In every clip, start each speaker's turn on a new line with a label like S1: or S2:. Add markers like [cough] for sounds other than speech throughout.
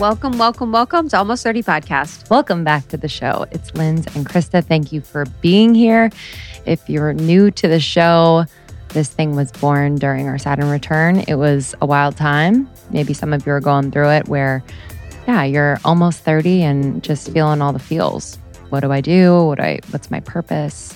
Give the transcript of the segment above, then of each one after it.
S1: Welcome, welcome, welcome to Almost 30 Podcast.
S2: Welcome back to the show. It's Linz and Krista. Thank you for being here. If you're new to the show, this thing was born during our Saturn return. It was a wild time. Maybe some of you are going through it where, yeah, you're almost 30 and just feeling all the feels. What do I do? What do I what's my purpose?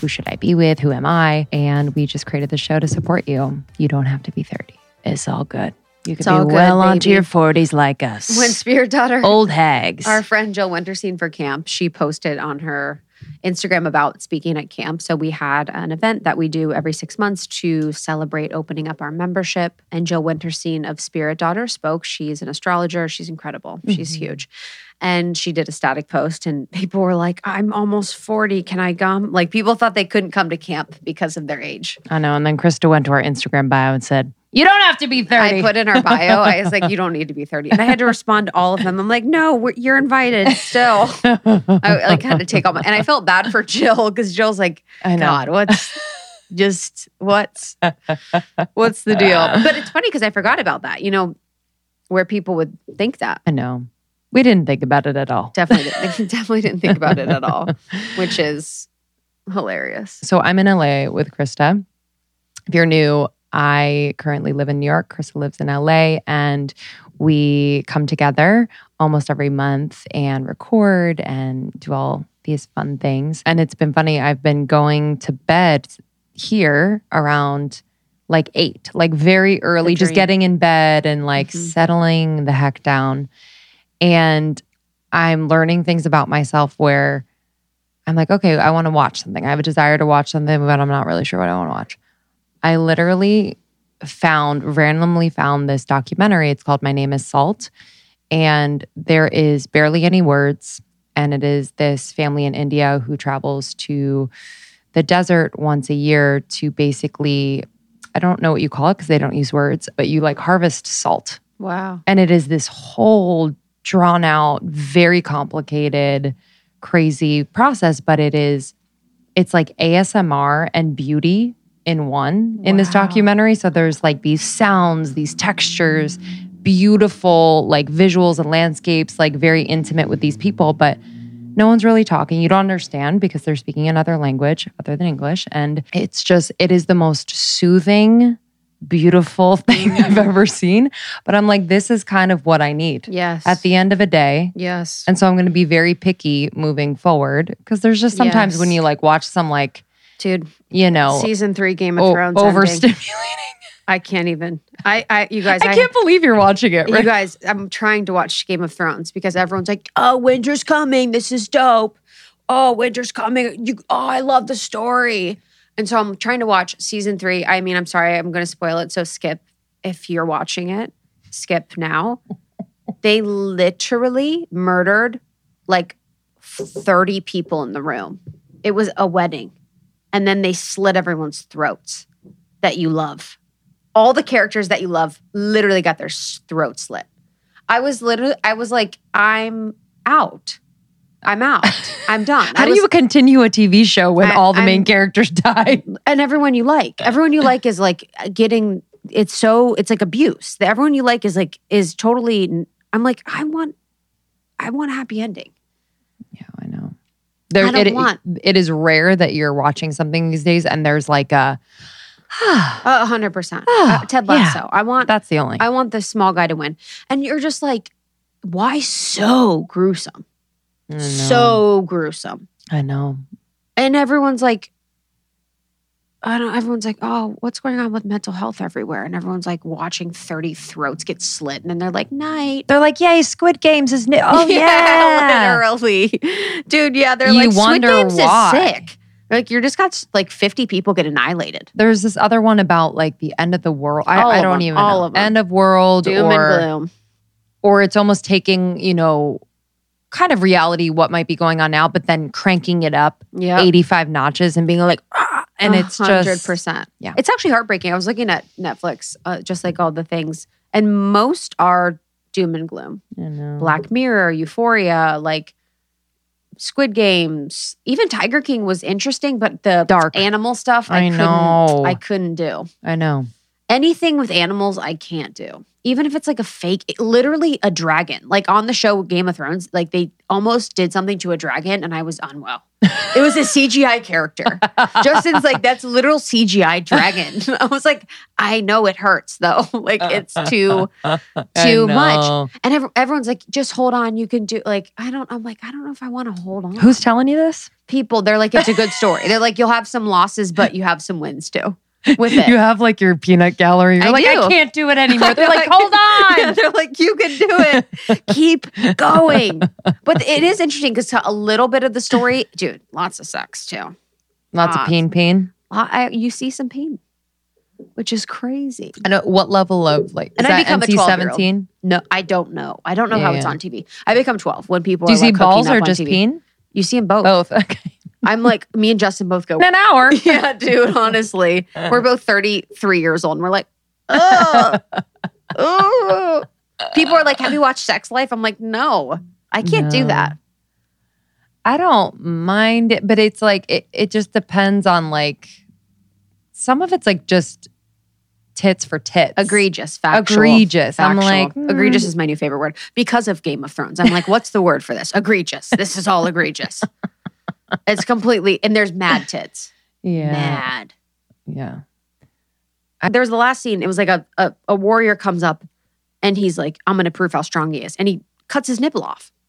S2: Who should I be with? Who am I? And we just created the show to support you. You don't have to be 30. It's all good. You could
S1: It's
S2: be
S1: good,
S2: well onto
S1: baby.
S2: your 40s like us. [laughs]
S1: When Spirit Daughter,
S2: Old hags.
S1: our friend Jill Wintersteen for camp, she posted on her Instagram about speaking at camp. So we had an event that we do every six months to celebrate opening up our membership. And Jill Wintersteen of Spirit Daughter spoke. She's an astrologer. She's incredible. She's
S2: Mhm.
S1: huge. And she did a static post, and people were like, I'm almost 40. Can I come? Like, people thought they couldn't come to camp because of their age.
S2: I know. And then Krista went to our Instagram bio and said, You don't have to be 30.
S1: I put in our bio, I was like, you don't need to be 30. And I had to respond to all of them. I'm like, no, we're, you're invited still. [laughs] I like had to take all my, and I felt bad for Jill because Jill's like. God, what's just what's what's the deal? [laughs] But it's funny because I forgot about that. You know, where people would think that.
S2: I know. We didn't think about it at all.
S1: Definitely, didn't, [laughs] definitely didn't think about it at all, [laughs] which is hilarious.
S2: So I'm in LA with Krista. If you're new, I currently live in New York. Krista lives in LA, and we come together almost every month and record and do all these fun things. And it's been funny. I've been going to bed here around like eight, like very early, just getting in bed and like
S1: Mhm.
S2: settling the heck down. And I'm learning things about myself where I'm like, okay, I want to watch something. I have a desire to watch something, but I'm not really sure what I want to watch. I literally found, randomly found this documentary. It's called My Name is Salt. And there is barely any words. And it is this family in India who travels to the desert once a year to basically, I don't know what you call it because they don't use words, but you like harvest salt.
S1: Wow.
S2: And it is this whole drawn out, very complicated, crazy process, but it is, it's like ASMR and beauty in one in this documentary. So there's like these sounds, these textures, beautiful like visuals and landscapes, like very intimate with these people, but no one's really talking. You don't understand because they're speaking another language other than English. And it's just, it is the most soothing, beautiful [laughs] thing I've ever seen. But I'm like, this is kind of what I need
S1: Yes.
S2: at the end of a day.
S1: yes.
S2: And so I'm going to be very picky moving forward because there's just sometimes
S1: Yes.
S2: when you like watch some like,
S1: Dude,
S2: you know,
S1: season three Game of Thrones. ending.
S2: overstimulating. [laughs]
S1: I can't even. I, I, you guys,
S2: I can't believe you're watching it.
S1: You guys, I'm trying to watch Game of Thrones because everyone's like, "Oh, winter's coming. This is dope. Oh, winter's coming. You, oh, I love the story." And so I'm trying to watch season three. I mean, I'm sorry, I'm going to spoil it. So skip if you're watching it. Skip now. [laughs] they literally murdered like 30 people in the room. It was a wedding, and then they slit everyone's throats that you love all the characters that you love literally got their s- throat slit. I was literally, I was like, I'm out. I'm out. [laughs] I'm done.
S2: How
S1: I
S2: do
S1: was-
S2: you continue a TV show when
S1: I-
S2: all the main
S1: I'm-
S2: characters die?
S1: and everyone you like, everyone you like is like getting. It's so it's like abuse. The everyone you like is like is totally. I'm like I want, I want a happy ending.
S2: Yeah, I know. There,
S1: I don't
S2: it,
S1: want-
S2: it is rare that you're watching something these days and there's like a, [sighs]
S1: A hundred percent. [sighs] Uh, Ted
S2: yeah.
S1: Lasso. I want.
S2: that's the only.
S1: I want the small guy to win, and you're just like, why so gruesome? So gruesome.
S2: I know.
S1: and everyone's like I don't everyone's like, oh, what's going on with mental health everywhere? And everyone's like watching 30 throats get slit. And then they're like, night.
S2: They're like, yay, Squid Games is new. Oh, [laughs] yeah.
S1: literally. Dude, yeah. They're
S2: You
S1: like, Squid
S2: wonder
S1: Games
S2: why.
S1: is sick. Like, you're just got like 50 people get annihilated.
S2: There's this other one about like the end of the world. I,
S1: All
S2: I
S1: of
S2: don't
S1: them,
S2: even
S1: all
S2: know.
S1: of them.
S2: End of world
S1: Doom
S2: or
S1: and gloom.
S2: or it's almost taking, you know, kind of reality what might be going on now, but then cranking it up
S1: Yeah.
S2: 85 notches and being like, ah, and it's just
S1: 100%.
S2: yeah.
S1: It's actually heartbreaking. I was looking at Netflix, uh, just like all the things, and most are doom and gloom.
S2: I know.
S1: Black Mirror, Euphoria, like Squid Games, even Tiger King was interesting, but the
S2: Dark.
S1: animal stuff I,
S2: I
S1: couldn't
S2: know.
S1: I couldn't do.
S2: I know.
S1: Anything with animals I can't do. Even if it's like a fake, literally a dragon. Like on the show Game of Thrones, like they almost did something to a dragon and I was unwell. It was a CGI character. [laughs] Justin's like, that's literal CGI dragon. [laughs] I was like, I know it hurts though. [laughs] like it's too too much. And ev- everyone's like, just hold on. You can do like, I don't, I'm like, I don't know if I want to hold on.
S2: Who's telling you this?
S1: people? They're like, it's a good story. They're like, you'll have some losses, but you have some wins too with [laughs] it.
S2: You have like your peanut gallery. You're
S1: I
S2: like,
S1: do.
S2: I can't do it anymore. They're like, [laughs] hold [laughs]
S1: Yeah,
S2: on.
S1: they're like, you can do it. Keep going. But it is interesting because a little bit of the story, dude, lots of sex too.
S2: Lots of pain.
S1: Uh, I, you see some pain, which is crazy.
S2: I know what level of like
S1: And I
S2: that
S1: become a
S2: NC
S1: 12-year-old.
S2: seventeen?
S1: No, I don't know. I don't know how it's on TV. I become 12 when people
S2: Do you
S1: are
S2: see
S1: like
S2: balls or just
S1: TV.
S2: peen?
S1: You see them both.
S2: Both. Okay.
S1: I'm like, me and Justin both go,
S2: an hour. [laughs]
S1: yeah, dude, honestly. We're both 33 years old and we're like, ugh. People are like, have you watched Sex Life? I'm like, no, I can't do that.
S2: I don't mind it, but it's like it, it just depends on like some of it's like just tits for tits.
S1: Egregious, factual.
S2: Egregious. I'm like, mm.
S1: egregious is my new favorite word because of Game of Thrones. I'm like, what's the word for this? Egregious. This is all egregious. It's completely, and there's mad tits.
S2: Yeah.
S1: Mad.
S2: Yeah.
S1: There was the last scene. It was like a, a, a warrior comes up and he's like, I'm going to prove how strong he is. And he cuts his nipple off. [laughs]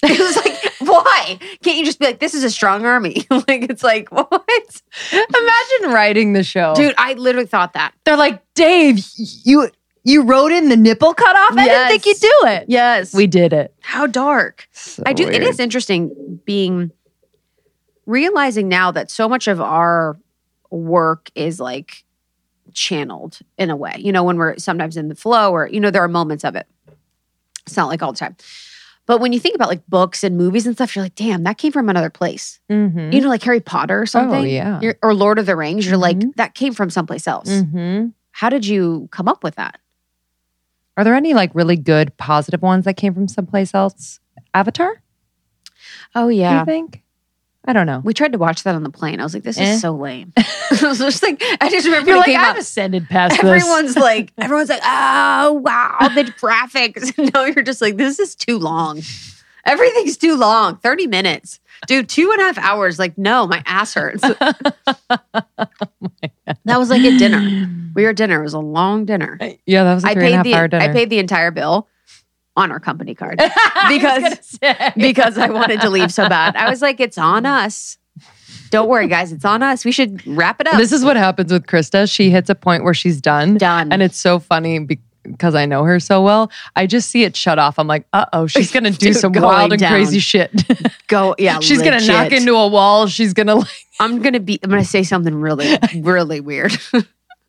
S1: It was like, why? Can't you just be like, this is a strong army? [laughs] like, it's like, [laughs] what?
S2: Imagine writing the show.
S1: Dude, I literally thought that.
S2: they're like, Dave, you you wrote in the nipple cut off? I didn't think you'd do it.
S1: Yes.
S2: We did it.
S1: how dark.
S2: So
S1: I do. It
S2: weird.
S1: is interesting being realizing now that so much of our work is like channeled in a way. You know, when we're sometimes in the flow, or you know, there are moments of it. It's not like all the time. But when you think about like books and movies and stuff, you're like, damn, that came from another place.
S2: Mhm.
S1: You know, like Harry Potter or something.
S2: Oh, yeah.
S1: You're- or Lord of the Rings. You're like,
S2: Mhm.
S1: that came from someplace else.
S2: Mhm.
S1: How did you come up with that?
S2: Are there any like really good positive ones that came from someplace else? Avatar?
S1: Oh
S2: Do
S1: yeah.
S2: you think? I don't know.
S1: We tried to watch that on the plane. I was like, this
S2: Eh?
S1: is so lame. [laughs] I was just like, I just remember
S2: You're like, I've
S1: out.
S2: ascended past this.
S1: Everyone's [laughs] like, everyone's like, oh wow, the graphics. [laughs] no, you're just like, this is too long. Everything's too long. 30 minutes. Dude, two and a half hours. Like, no, my ass hurts. that was like a dinner. We were at dinner. It was a long dinner.
S2: Yeah, that was a
S1: I
S2: three and a
S1: paid
S2: half
S1: the
S2: hour dinner.
S1: I paid the entire bill on our company card [laughs] because-
S2: gonna
S1: because I wanted to leave so bad. I was like, it's on us. Don't worry, guys. It's on us. We should wrap it up.
S2: this is what happens with Krista. She hits a point where she's done.
S1: done.
S2: And it's so funny because I know her so well. I just see it shut off. I'm like, uh oh, she's gonna do [laughs]
S1: Dude,
S2: some
S1: going
S2: wild and
S1: down.
S2: crazy shit. [laughs]
S1: Go. Yeah.
S2: she's gonna knock into a wall. She's gonna like
S1: I'm gonna be. I'm gonna say something really, really weird.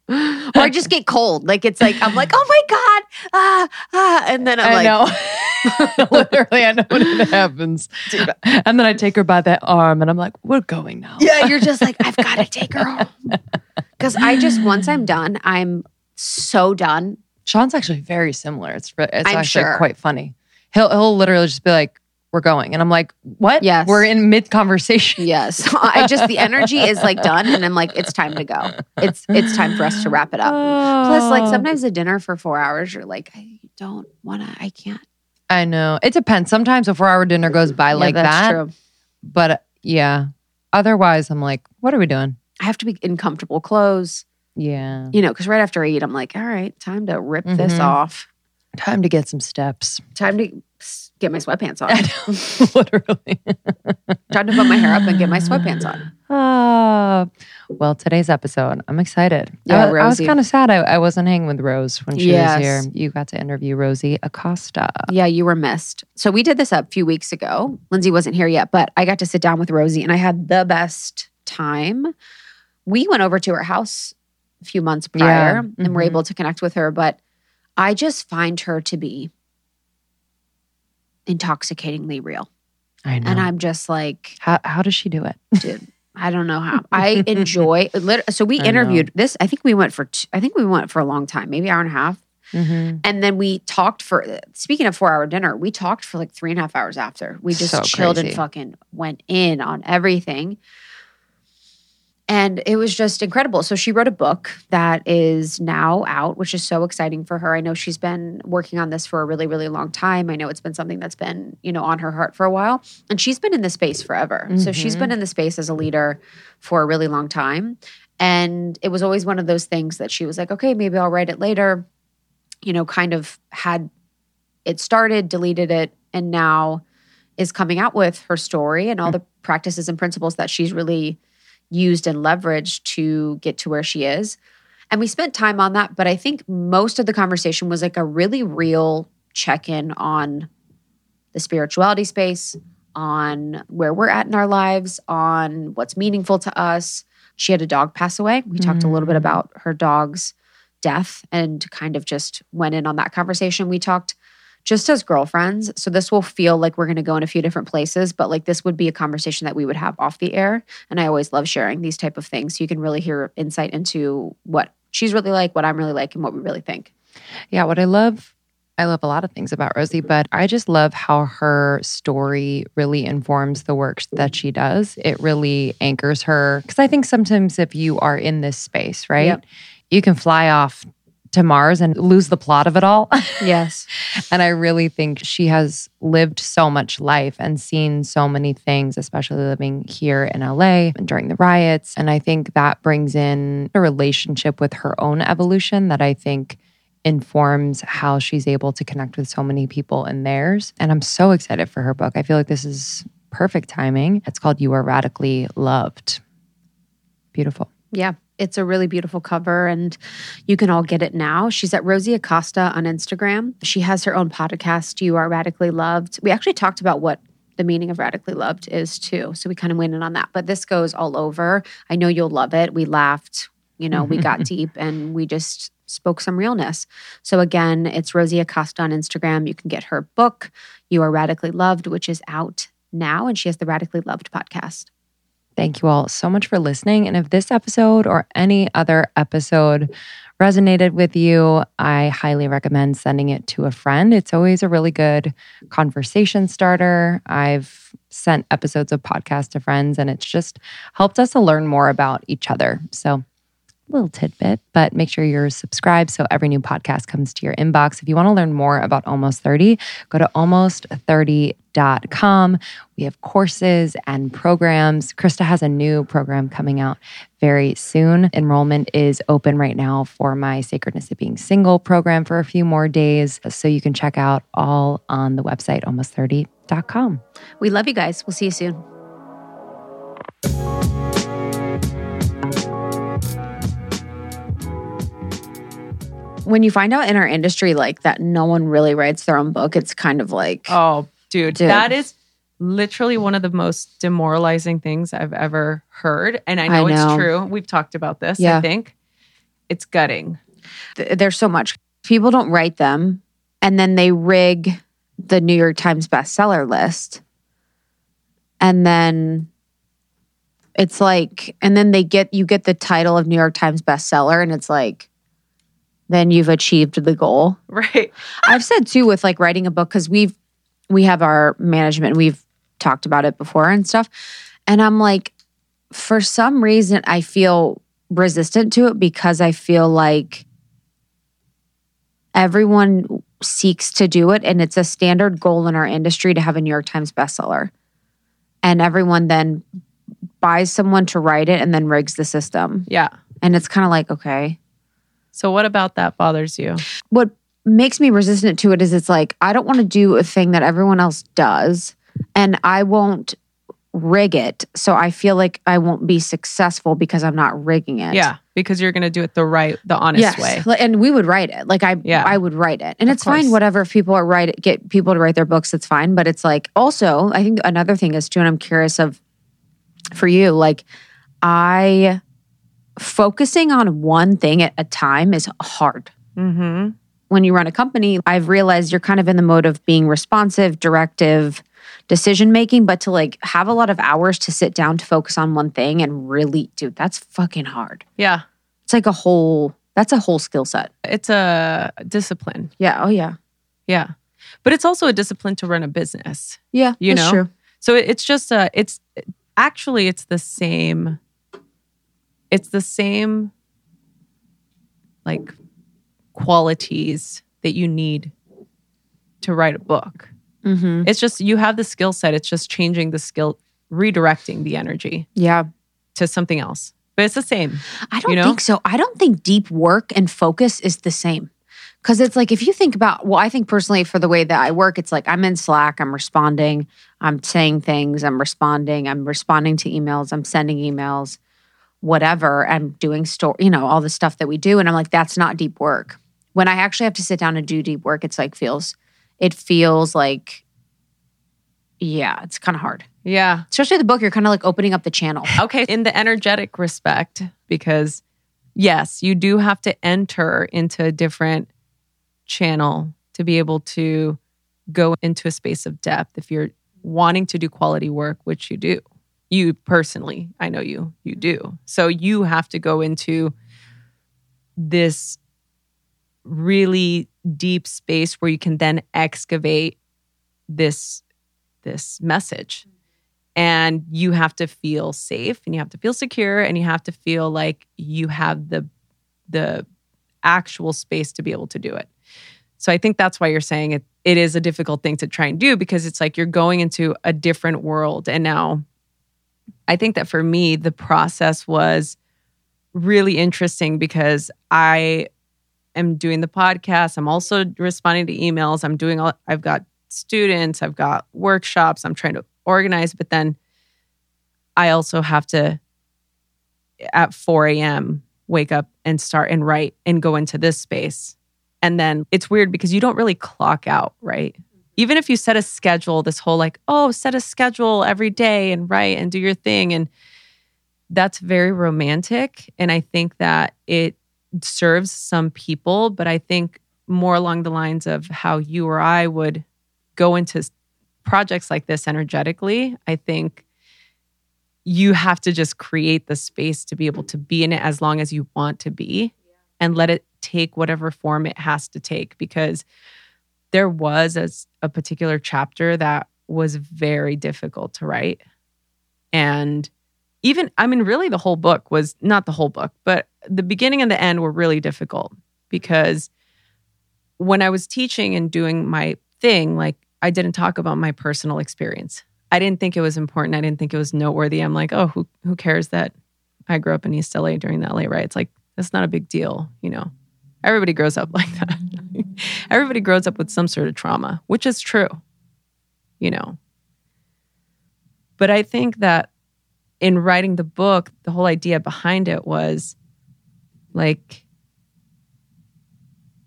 S1: Or I just get cold. Like it's like I'm like, oh my god, ah, ah, and then I'm
S2: I
S1: like,
S2: know. [laughs] Literally, I know when it happens. And then I take her by the arm and I'm like, we're going now.
S1: yeah, you're just like, I've got to take her home [laughs] because I just once I'm done, I'm so done.
S2: Sean's actually very similar. It's it's
S1: I'm
S2: actually
S1: sure.
S2: quite funny. He'll he'll literally just be like, "We're going," and I'm like, "What?
S1: Yes.
S2: we're in mid conversation."
S1: Yes, [laughs] I just the energy is like done, and I'm like, it's time to go. It's it's time for us to wrap it up. Plus, like
S2: Oh.
S1: sometimes a dinner for four hours, you're like, I don't want to. I can't.
S2: I know it depends. Sometimes a four hour dinner goes by
S1: Yeah,
S2: like
S1: that's
S2: that,
S1: True.
S2: but uh, yeah. Otherwise, I'm like, "What are we doing?"
S1: I have to be in comfortable clothes.
S2: Yeah,
S1: you know, because right after I eat, I'm like, all right, time to rip this
S2: Mhm.
S1: off.
S2: time to get some steps.
S1: Time to get my sweatpants on. [laughs] [laughs]
S2: literally. [laughs]
S1: Trying to put my hair up and get my sweatpants on.
S2: Ah, well, today's episode, I'm excited.
S1: Yeah,
S2: I, I was kind of sad I, I wasn't hanging with Rose when she
S1: Yes.
S2: was here. You got to interview Rosie Acosta.
S1: Yeah, you were missed. So we did this a few weeks ago. Lindsey wasn't here yet, but I got to sit down with Rosie and I had the best time. We went over to her house a few months prior
S2: Yeah,
S1: and were
S2: mhm.
S1: able to connect with her, but I just find her to be intoxicatingly real.
S2: I know.
S1: And I'm just like,
S2: how, how does she do it? [laughs]
S1: dude i don't know how i enjoy [laughs] so we interviewed this i think we went for I think we went for a long time maybe hour and a half
S2: Mm-hmm.
S1: and then we talked for speaking of four hour dinner we talked for like three and a half hours after we just
S2: So
S1: chilled and fucking went in on everything And it was just incredible. So she wrote a book that is now out, which is so exciting for her. I know she's been working on this for a really, really long time. I know it's been something that's been, you know, on her heart for a while. And she's been in the space forever. So she's mm-hmm. been in the space as a leader for a really long time. And it was always one of those things that she was like, okay, maybe I'll write it later. You know, kind of had it started, deleted it, and now is coming out with her story and all mm. the practices and principles that she's really used and leveraged to get to where she is. And we spent time on that, but I think most of the conversation was like a really real check in on the spirituality space, on where we're at in our lives, on what's meaningful to us. She had a dog pass away. We talked a little bit
S2: Mm.
S1: about her dog's death and kind of just went in on that conversation. We talked just as girlfriends. So this will feel like we're going to go in a few different places, but like this would be a conversation that we would have off the air. And I always love sharing these type of things. So you can really hear insight into what she's really like, what I'm really like, and what we really think.
S2: Yeah, what I love, I love a lot of things about Rosie, but I just love how her story really informs the work that she does. It really anchors her. Because I think sometimes if you are in this space, right,
S1: Yep.
S2: you can fly off to Mars and lose the plot of it all. [laughs]
S1: Yes.
S2: and I really think she has lived so much life and seen so many things, especially living here in LA and during the riots. And I think that brings in a relationship with her own evolution that I think informs how she's able to connect with so many people in theirs. And I'm so excited for her book. I feel like this is perfect timing. It's called You Are Radically Loved. Beautiful.
S1: Yeah. It's a really beautiful cover and you can all get it now. She's at Rosie Acosta on Instagram. She has her own podcast, You Are Radically Loved. We actually talked about what the meaning of radically loved is too. So we kind of went in on that. But this goes all over. I know you'll love it. We laughed, you know, we got [laughs] deep and we just spoke some realness. So again, it's Rosie Acosta on Instagram. You can get her book, You Are Radically Loved, which is out now. And she has the Radically Loved podcast.
S2: Thank you all so much for listening. And if this episode or any other episode resonated with you, I highly recommend sending it to a friend. It's always a really good conversation starter. I've sent episodes of podcasts to friends, and it's just helped us to learn more about each other. So, little tidbit, but make sure you're subscribed so every new podcast comes to your inbox. If you want to learn more about Almost 30, go to almost30.com. We have courses and programs. Krista has a new program coming out very soon. Enrollment is open right now for my Sacredness of Being Single program for a few more days. So you can check out all on the website, almost30.com.
S1: We love you guys. We'll see you soon. When you find out in our industry like that no one really writes their own book, it's kind of like
S3: Oh, dude,
S1: Dude.
S3: that is literally one of the most demoralizing things I've ever heard. And I know,
S1: I know.
S3: it's true. We've talked about this,
S1: Yeah.
S3: I think. It's gutting.
S1: th- there's so much. People don't write them and then they rig the New York Times bestseller list. And then it's like, and then they get, you get the title of New York Times bestseller and it's like, then you've achieved the goal.
S3: Right.
S1: I've said too with like writing a book because we've we have our management and we've talked about it before and stuff. And I'm like, for some reason I feel resistant to it because I feel like everyone seeks to do it and it's a standard goal in our industry to have a New York Times bestseller. And everyone then buys someone to write it and then rigs the system.
S3: Yeah.
S1: And it's kind of like, okay.
S3: So what about that bothers you?
S1: what makes me resistant to it is it's like I don't want to do a thing that everyone else does and I won't rig it. So I feel like I won't be successful because I'm not rigging it.
S3: Yeah. Because you're gonna do it the right, the honest
S1: Yes.
S3: way.
S1: And we would write it. Like I
S3: Yeah.
S1: I would write it. And
S3: Of
S1: it's fine whatever if people are write get people to write their books it's fine, but it's like also I think another thing is too and I'm curious of for you like I focusing on one thing at a time is hard
S3: Mm-hmm.
S1: when you run a company, I've realized you're kind of in the mode of being responsive, directive, decision making, but to like have a lot of hours to sit down to focus on one thing and really, dude, that's fucking hard.
S3: Yeah.
S1: It's like a whole, that's a whole skill set.
S3: It's a discipline.
S1: Yeah. Oh, yeah.
S3: Yeah. But it's also a discipline to run a business.
S1: Yeah.
S3: You know?
S1: true.
S3: So it's just a it's actually it's the same it's the same like qualities that you need to write a book.
S1: Mm-hmm.
S3: It's just you have the skill set. It's just changing the skill, redirecting the energy
S1: Yeah.
S3: to something else. But it's the same.
S1: I don't
S3: You know?
S1: think so. I don't think deep work and focus is the same. Cause it's like if you think about, well, I think personally for the way that I work, it's like I'm in Slack, I'm responding, I'm saying things, I'm responding, I'm responding to emails, I'm sending emails, whatever. I'm doing store, you know, all the stuff that we do. And I'm like, that's not deep work. When I actually have to sit down and do deep work, it's like feels, it feels like, yeah, it's kind of hard.
S3: Yeah.
S1: Especially the book, you're kind of like opening up the channel. [laughs]
S3: Okay. In the energetic respect, because yes, you do have to enter into a different channel to be able to go into a space of depth if you're wanting to do quality work, which you do. You personally, I know you, you do. So you have to go into this really deep space where you can then excavate this this message and you have to feel safe and you have to feel secure and you have to feel like you have the the actual space to be able to do it so i think that's why you're saying it it is a difficult thing to try and do because it's like you're going into a different world and now i think that for me the process was really interesting because i am doing the podcast. I'm also responding to emails. I'm doing all i've got students i've got workshops i'm trying to organize but then i also have to at 4 a.m wake up and start and write and go into this space. And then it's weird because you don't really clock out right even if you set a schedule this whole like oh set a schedule every day and write and do your thing and that's very romantic and i think that it serves some people but i think more along the lines of how you or i would go into projects like this energetically i think you have to just create the space to be able to be in it as long as you want to be and let it take whatever form it has to take because there was a, a particular chapter that was very difficult to write. And even i mean really the whole book was not the whole book but the beginning and the end were really difficult because when i was teaching and doing my thing like i didn't talk about my personal experience. I didn't think it was important. I didn't think it was noteworthy. I'm like oh who, who cares that i grew up in east la during the la riots? Like that's not a big deal you know everybody grows up [laughs] like that. Everybody grows up with some sort of trauma which is true you know. But i think that in writing the book the whole idea behind it was like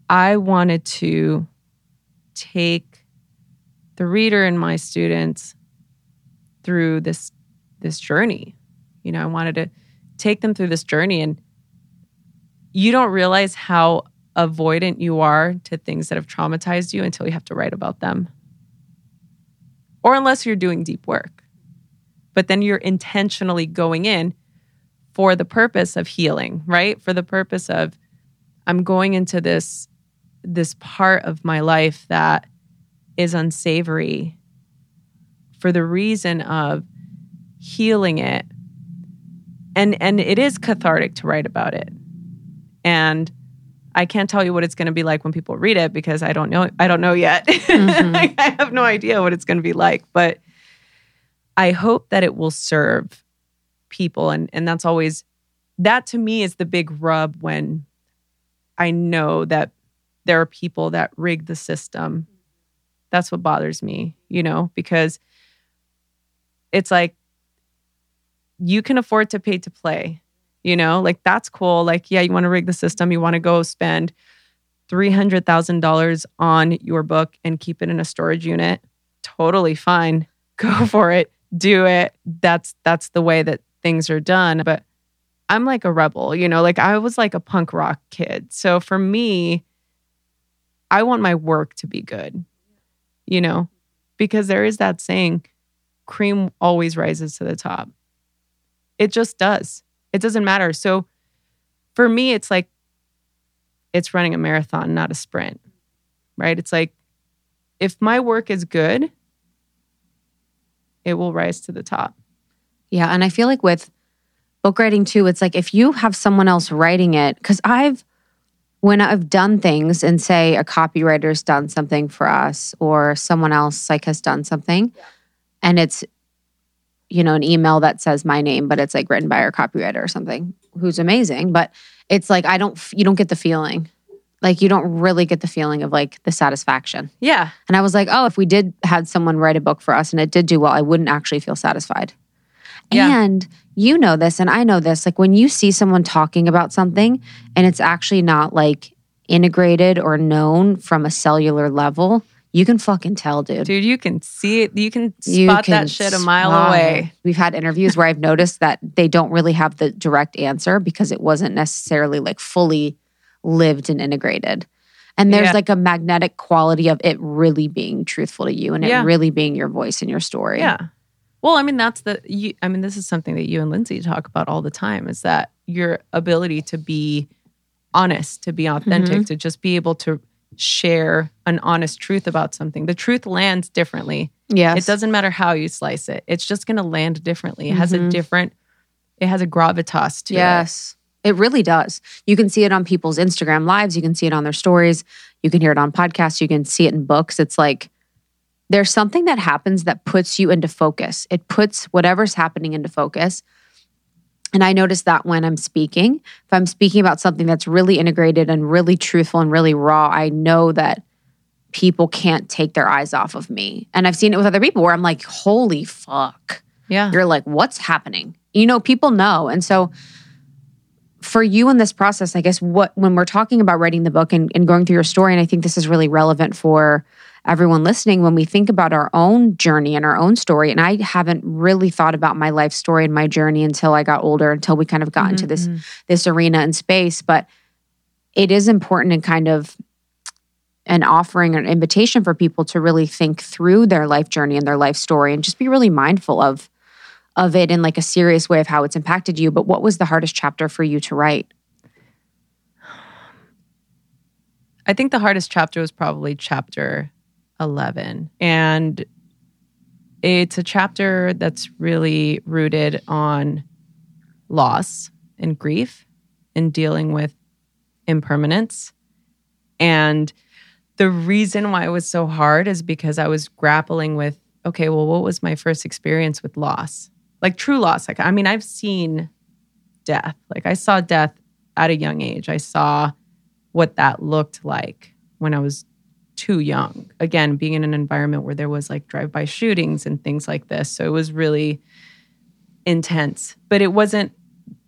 S3: i wanted to take the reader and my students through this this journey. You know i wanted to take them through this journey and you don't realize how avoidant you are to things that have traumatized you until you have to write about them. Or unless you're doing deep work. But then you're intentionally going in for the purpose of healing right? For the purpose of i'm going into this this part of my life that is unsavory for the reason of healing it. And and it is cathartic to write about it and i can't tell you what it's going to be like when people read it because i don't know i don't know yet. [laughs]
S1: Mhm.
S3: Like, i have no idea what it's going to be like but i hope that it will serve people. And and that's always that to me is the big rub when i know that there are people that rig the system. That's what bothers me you know because it's like you can afford to pay to play you know like that's cool. Like yeah you want to rig the system you want to go spend $300000 on your book and keep it in a storage unit totally fine. [laughs] Go for it. Do it. That's that's the way that things are done. But i'm like a rebel you know like i was like a punk rock kid. So for me i want my work to be good you know because there is that saying cream always rises to the top. It just does it doesn't matter. So for me it's like it's running a marathon not a sprint right? It's like if my work is good it will rise to the top.
S1: Yeah. And I feel like with book writing too, it's like if you have someone else writing it, because I've, when I've done things and say a copywriter's done something for us or someone else like has done something and it's, you know, an email that says my name, but it's like written by our copywriter or something who's amazing. But it's like, I don't, you don't get the feeling. Like you don't really get the feeling of like the satisfaction.
S3: Yeah.
S1: And I was like, oh, if we did had someone write a book for us and it did do well, I wouldn't actually feel satisfied.
S3: Yeah.
S1: And you know this, and I know this. Like when you see someone talking about something and it's actually not like integrated or known from a cellular level, you can fucking tell, dude.
S3: Dude, you can see it. You can
S1: You
S3: spot
S1: can
S3: that shit a mile away.
S1: it. We've had interviews where I've noticed that they don't really have the direct answer because it wasn't necessarily like fully lived and integrated. And there's
S3: Yeah.
S1: like a magnetic quality of it really being truthful to you and
S3: Yeah.
S1: it really being your voice and your story.
S3: Yeah. Well, I mean, that's the, you, I mean, this is something that you and Lindsey talk about all the time is that your ability to be honest, to be authentic,
S1: Mm-hmm.
S3: to just be able to share an honest truth about something. The truth lands differently.
S1: Yes.
S3: It doesn't matter how you slice it, it's just going to land differently. It has a
S1: Mhm.
S3: different, it has a gravitas to it.
S1: Yes. It really does. You can see it on people's Instagram lives. You can see it on their stories. You can hear it on podcasts. You can see it in books. It's like there's something that happens that puts you into focus. It puts whatever's happening into focus. And I notice that when I'm speaking, if I'm speaking about something that's really integrated and really truthful and really raw, I know that people can't take their eyes off of me. And I've seen it with other people where I'm like, holy fuck
S3: Yeah.
S1: you're like, what's happening? You know, people know. And so for you in this process, I guess what when we're talking about writing the book and, and going through your story, and I think this is really relevant for everyone listening, when we think about our own journey and our own story, and I haven't really thought about my life story and my journey until I got older, until we kind of got into this mm-hmm. this arena and space. But it is important and kind of an offering or an invitation for people to really think through their life journey and their life story and just be really mindful of of it in like a serious way of how it's impacted you but what was the hardest chapter for you to write [sighs]
S3: I think the hardest chapter was probably chapter 11. And it's a chapter that's really rooted on loss and grief and dealing with impermanence. And the reason why it was so hard is because I was grappling with okay, well, what was my first experience with loss? Like true loss. Like, I mean, I've seen death. Like, I saw death at a young age. I saw what that looked like when I was too young. Again, being in an environment where there was like drive-by shootings and things like this. So it was really intense. But it wasn't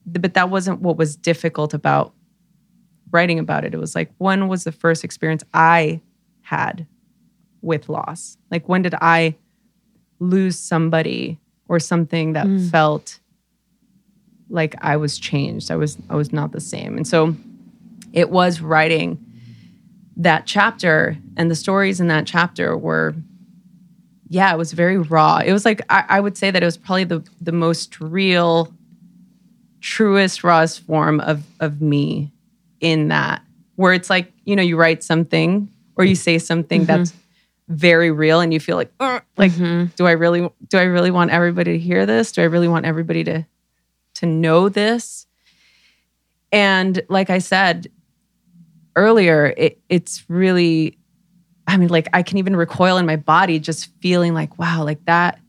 S3: but that wasn't what was difficult about writing about it. It was like when was the first experience I had with loss? Like when did I lose somebody or something that
S1: Mm.
S3: felt like I was changed. I was I was not the same. And so it was writing that chapter and the stories in that chapter were yeah it was very raw. It was like I, I would say that it was probably the the most real truest rawest form of of me in that where it's like you know you write something or you say something mm-hmm. that's very real and you feel like like mm-hmm. do i really do i really want everybody to hear this? Do i really want everybody to to know this? And like i said earlier, it, it's really, I mean, like I can even recoil in my body just feeling like, wow, like that.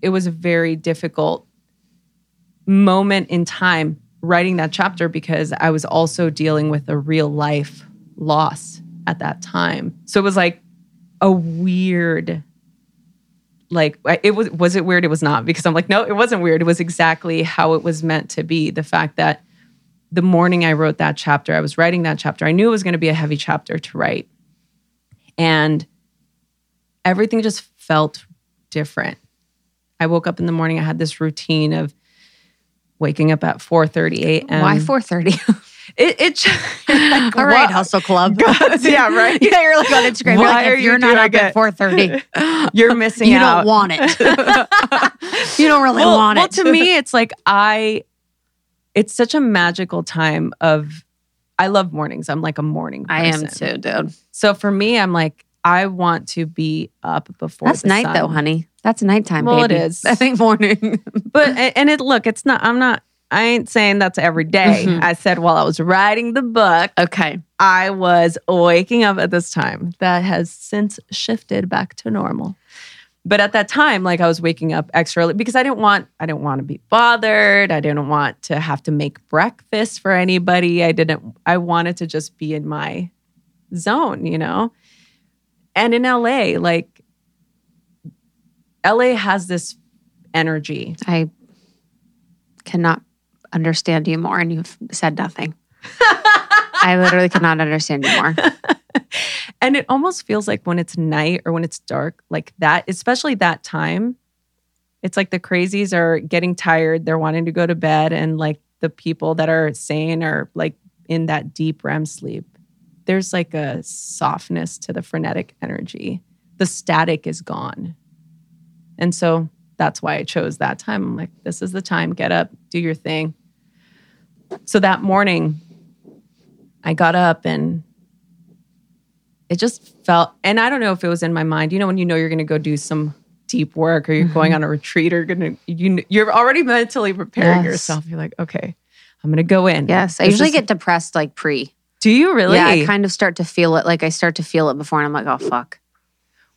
S3: It was a very difficult moment in time writing that chapter because I was also dealing with a real life loss at that time. So it was like a weird like it was was it weird it was not because I'm like no it wasn't weird it was exactly how it was meant to be the fact that the morning I wrote that chapter, I was writing that chapter. I knew it was going to be a heavy chapter to write. And everything just felt different. I woke up in the morning, I had this routine of waking up at 4:30 a.m.
S1: why 4.30 [laughs]
S3: It, it just, [laughs]
S1: all right hustle club [laughs]
S3: yeah, right.
S1: yeah you're like on instagram you're
S3: Why
S1: like
S3: are
S1: if
S3: you
S1: you're not up at
S3: it?
S1: 4.30
S3: You're missing
S1: you
S3: out.
S1: don't want it you don't really
S3: well,
S1: want
S3: well,
S1: it
S3: to me, it's like I, it's such a magical time of, I love mornings. I'm like a morning
S1: i am
S3: person.
S1: too dude
S3: So for me, I'm like, I want to be up before
S1: that's night
S3: sun.
S1: though honey that's nighttime
S3: Well, it
S1: baby
S3: is. [laughs]
S1: i think morning
S3: But and it look, it's not. I'm not. I ain't saying that's every day.
S1: Mhm.
S3: I said while I was writing the book,
S1: Okay.
S3: I was waking up at this time. That has since shifted back to normal. But at that time, like I was waking up extra early because I didn't want I didn't want to be bothered. I didn't want to have to make breakfast for anybody. I didn't I wanted to just be in my zone, you know? And in LA, like LA has this energy.
S1: I cannot understand you more, and you've said nothing. [laughs] I literally cannot understand you more. [laughs] [laughs]
S3: and it almost feels like when it's night or when it's dark, like that, especially that time, it's like the crazies are getting tired. They're wanting to go to bed. And like the people that are sane are like in that deep REM sleep. There's like a softness to the frenetic energy. The static is gone. And so that's why I chose that time. I'm like, this is the time. Get up, do your thing. So that morning, I got up and it just felt, and I don't know if it was in my mind. You know, when you know you're going to go do some deep work or you're mm-hmm. going on a retreat or going to, you, you're already mentally preparing
S1: Yes.
S3: yourself. You're like, okay, I'm going to go in.
S1: Yes, I
S3: This
S1: usually
S3: is-
S1: get depressed like pre.
S3: Do you really?
S1: Yeah, I kind of start to feel it. Like I start to feel it before, and I'm like, oh fuck.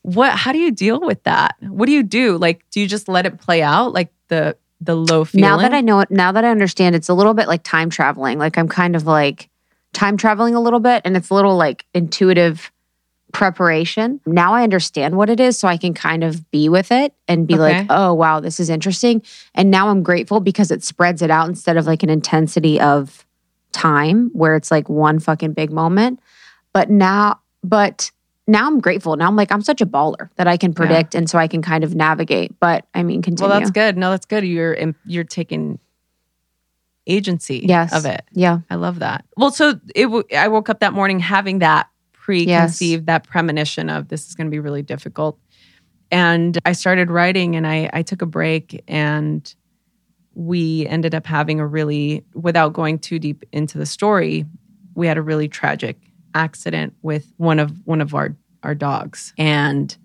S3: what? How do you deal with that? What do you do? Like, do you just let it play out? Like the the low feeling.
S1: Now that I know it, now that I understand, it's a little bit like time traveling. Like I'm kind of like time traveling a little bit, and it's a little like intuitive preparation. Now I understand what it is, so I can kind of be with it and be
S3: Okay.
S1: like, oh wow, this is interesting. And now I'm grateful because it spreads it out instead of like an intensity of time where it's like one fucking big moment. But now, but now I'm grateful. Now I'm like, I'm such a baller that I can predict, and so I can kind of navigate. But I mean, continue.
S3: well, that's good. No, that's good. You're you're taking agency
S1: Yes.
S3: of it.
S1: Yeah.
S3: I love that. Well, so it. W- I woke up that morning having that preconceived, that premonition of this is going to be really difficult, and I started writing, and I I took a break, and we ended up having a really, without going too deep into the story, we had a really tragic accident with one of one of our our dogs, and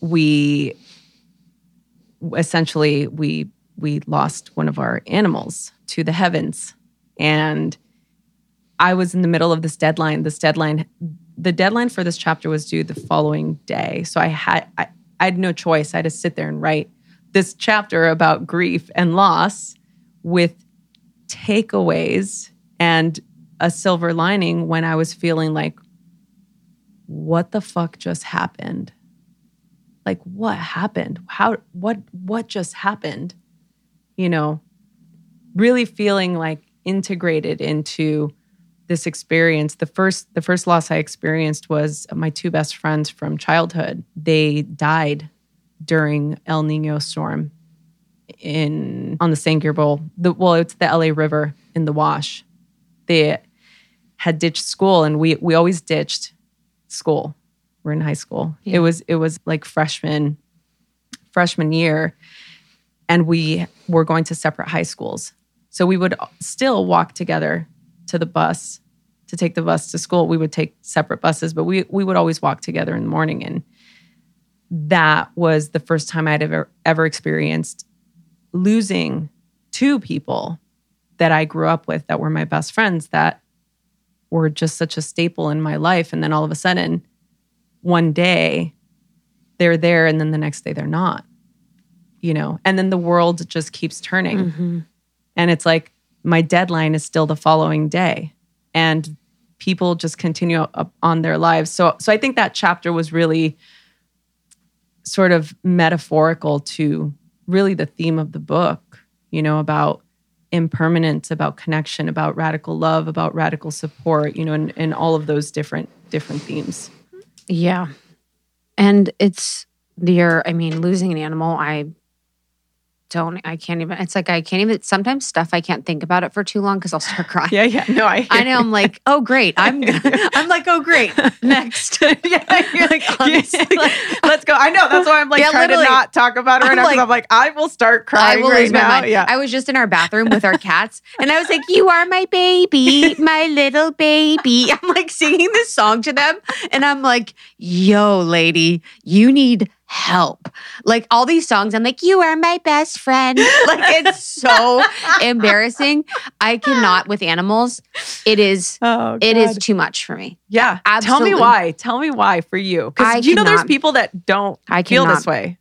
S3: we essentially we we lost one of our animals to the heavens. And i was in the middle of this deadline. This deadline the deadline for this chapter was due the following day. So i had i, I had no choice. I had to sit there and write this chapter about grief and loss with takeaways and a silver lining when i was feeling like what the fuck just happened? Like what happened? How what what just happened? You know really feeling like integrated into this experience the first the first loss i experienced was my two best friends from childhood they died during el nino storm in on the san gabriel the well it's the la river in the wash they had ditched school and we we always ditched school we're in high school
S1: Yeah.
S3: it was it was like freshman freshman year and we were going to separate high schools. So we would still walk together to the bus to take the bus to school. We would take separate buses, but we we would always walk together in the morning and that was the first time I'd ever ever experienced losing two people that I grew up with that were my best friends that were just such a staple in my life and then all of a sudden one day they're there and then the next day they're not you know and then the world just keeps turning
S1: Mm-hmm.
S3: and it's like my deadline is still the following day. And people just continue on their lives. So so i think that chapter was really sort of metaphorical to really the theme of the book you know about impermanence about connection about radical love about radical support you know and, and all of those different different themes.
S1: Yeah. And it's your, I mean, losing an animal, I don't, I can't even, it's like I can't even, sometimes stuff I can't think about it for too long because I'll start crying.
S3: yeah yeah no i [laughs]
S1: I know. I'm like, oh, great. I'm, [laughs] [laughs] I'm like, oh, great. Next.
S3: yeah, you're like,
S1: honestly.
S3: let's go. I know. That's why I'm like
S1: Yeah,
S3: trying to not talk about it right
S1: I'm
S3: now. 'cause
S1: like-
S3: I'm like, I will start
S1: I
S3: crying
S1: will
S3: right
S1: lose my
S3: now.
S1: mind.
S3: Yeah.
S1: I was just in our bathroom with our cats, and I was like, "You are my baby, my little baby." I'm like singing this song to them, and I'm like, "Yo, lady, you need help. Like all these songs, I'm like, you are my best friend. [laughs] Like it's so embarrassing. I cannot with animals. It is
S3: Oh,
S1: it is too much for me.
S3: Yeah. Tell me why. Tell me why for you. Because you know there's people that don't
S1: I
S3: feel
S1: cannot.
S3: this way.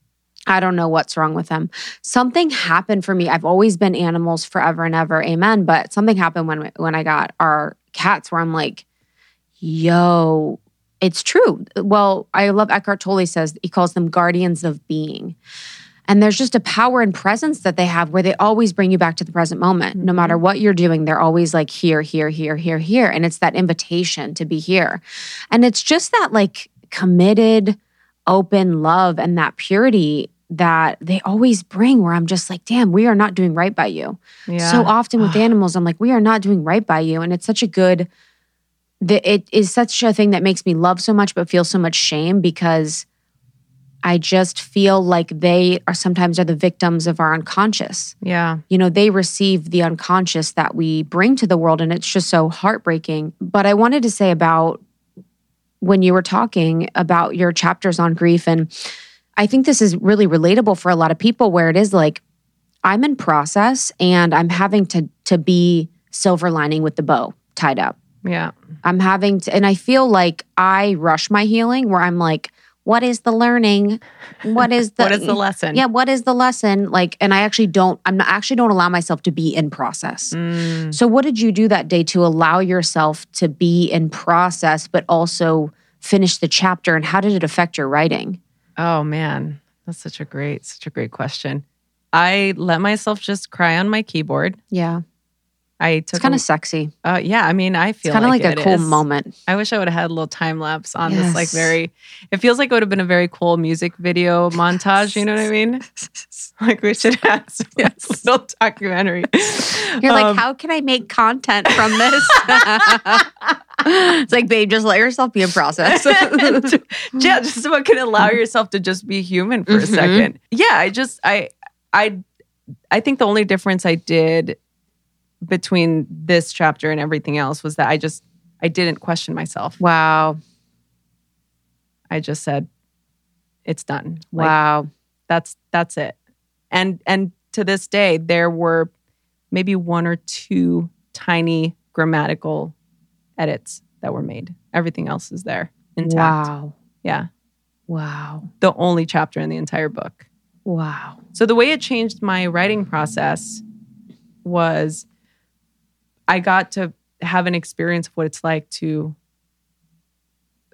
S1: I don't know what's wrong with them. Something happened for me. I've always been animals forever and ever. Amen. But something happened when when I got our cats where I'm like, yo, it's true. Well, I love Eckhart Tolle says he calls them guardians of being. And there's just a power and presence that they have where they always bring you back to the present moment. No matter mm-hmm. what you're doing, they're always like here, here, here, here, here. And it's that invitation to be here. And it's just that like committed, open love and that purity that they always bring where I'm just like, damn, we are not doing right by you.
S3: Yeah.
S1: So often with [sighs] animals, I'm like, we are not doing right by you. And it's such a good, the, it is such a thing that makes me love so much, but feel so much shame because I just feel like they are sometimes are the victims of our unconscious.
S3: yeah.
S1: You know, they receive the unconscious that we bring to the world, and it's just so heartbreaking. But I wanted to say about when you were talking about your chapters on grief, and I think this is really relatable for a lot of people where it is like, I'm in process and I'm having to to be silver lining with the bow tied up.
S3: Yeah.
S1: I'm having to, and I feel like I rush my healing where I'm like, what is the learning? What is [laughs] the
S3: what is the lesson?
S1: yeah, what is the lesson? Like, and I actually don't, I'm not actually don't allow myself to be in process.
S3: Mm.
S1: So, what did you do that day to allow yourself to be in process, but also finish the chapter? And how did it affect your writing?
S3: Oh man, that's such a great, such a great question. I let myself just cry on my keyboard.
S1: Yeah,
S3: I took
S1: it's kind of sexy.
S3: uh, yeah. I mean, I feel
S1: kind of like,
S3: it
S1: a cool
S3: is.
S1: moment.
S3: I wish I would have had a little time lapse on this, like very. It feels like it would have been a very cool music video [laughs] montage. You know what I mean? [laughs] Like we should have some [laughs] little documentary.
S1: You're like,
S3: Um,
S1: how can I make content from this? it's like, babe, just let yourself be in process.
S3: yeah, just what can allow yourself to just be human for a
S1: Mhm.
S3: second. Yeah, I just I I I think the only difference I did between this chapter and everything else was that I just I didn't question myself.
S1: wow.
S3: I just said it's done. Like
S1: Wow.
S3: that's that's it. And and to this day there were maybe one or two tiny grammatical edits that were made. Everything else is there intact.
S1: Wow.
S3: Yeah.
S1: Wow.
S3: The only chapter in the entire book.
S1: Wow.
S3: So the way it changed my writing process was I got to have an experience of what it's like to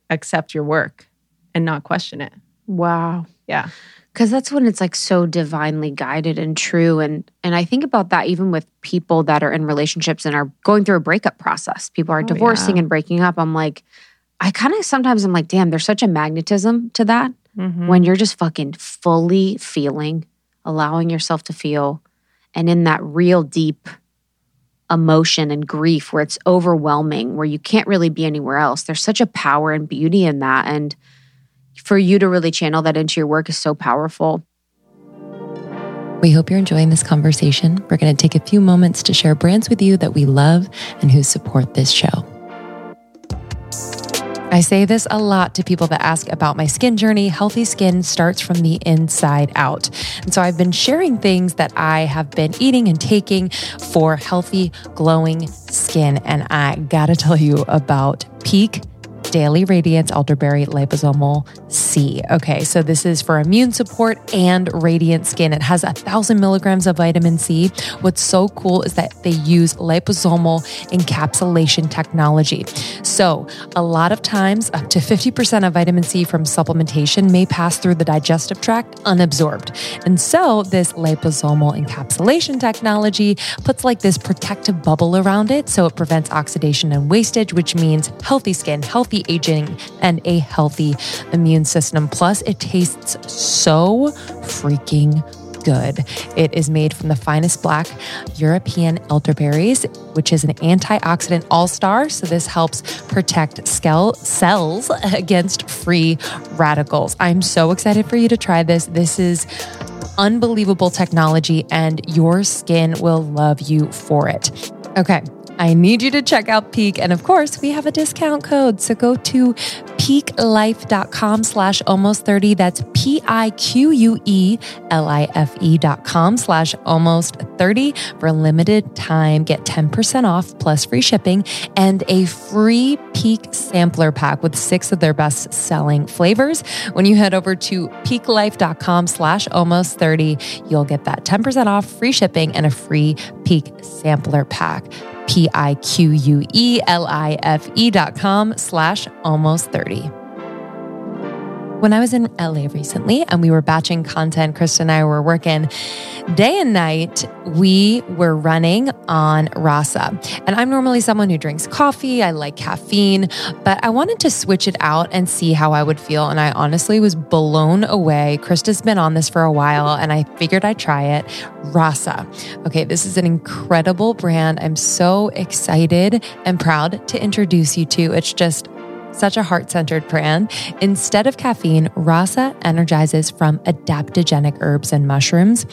S3: accept your work and not question it.
S1: Wow.
S3: Yeah.
S1: Cause that's when it's like so divinely guided and true. And and I think about that even with people that are in relationships and are going through a breakup process. People are
S3: Oh,
S1: divorcing
S3: yeah.
S1: and breaking up. I'm like, I kind of sometimes I'm like, damn, there's such a magnetism to that
S3: Mhm.
S1: when you're just fucking fully feeling, allowing yourself to feel, and in that real deep emotion and grief where it's overwhelming, where you can't really be anywhere else. There's such a power and beauty in that. And for you to really channel that into your work is so powerful.
S2: We hope you're enjoying this conversation. We're going to take a few moments to share brands with you that we love and who support this show. I say this a lot to people that ask about my skin journey. Healthy skin starts from the inside out. And so I've been sharing things that I have been eating and taking for healthy, glowing skin. And I gotta tell you about Pique Daily Radiance Elderberry Liposomal C. Okay, so this is for immune support and radiant skin. It has a thousand milligrams of vitamin C. What's so cool is that they use liposomal encapsulation technology. So, a lot of times, up to 50% of vitamin C from supplementation may pass through the digestive tract unabsorbed. And so, this liposomal encapsulation technology puts like this protective bubble around it so it prevents oxidation and wastage, which means healthy skin, healthy aging, and a healthy immune system. Plus, it tastes so freaking good. It is made from the finest black European elderberries, which is an antioxidant all star. So, this helps protect scel- cells [laughs] against free radicals. I'm so excited for you to try this. This is unbelievable technology, and your skin will love you for it. Okay. I need you to check out Pique. And of course, we have a discount code. So go to piquelife.com slash almost 30. That's P I Q U E L I F E dot com slash almost 30 for limited time. Get 10% off plus free shipping and a free Pique sampler pack with six of their best selling flavors. When you head over to piquelife.com slash almost 30, you'll get that 10% off free shipping and a free Pique sampler pack. P I Q U E L I F E dot com slash almost 30. When I was in LA recently and we were batching content, Krista and I were working day and night. We were running on Rasa. And I'm normally someone who drinks coffee. I like caffeine, but I wanted to switch it out and see how I would feel. And I honestly was blown away. Krista's been on this for a while and I figured I'd try it. Rasa. Okay, this is an incredible brand. I'm so excited and proud to introduce you to. It's just such a heart centered brand. Instead of caffeine, Rasa energizes from adaptogenic herbs and mushrooms.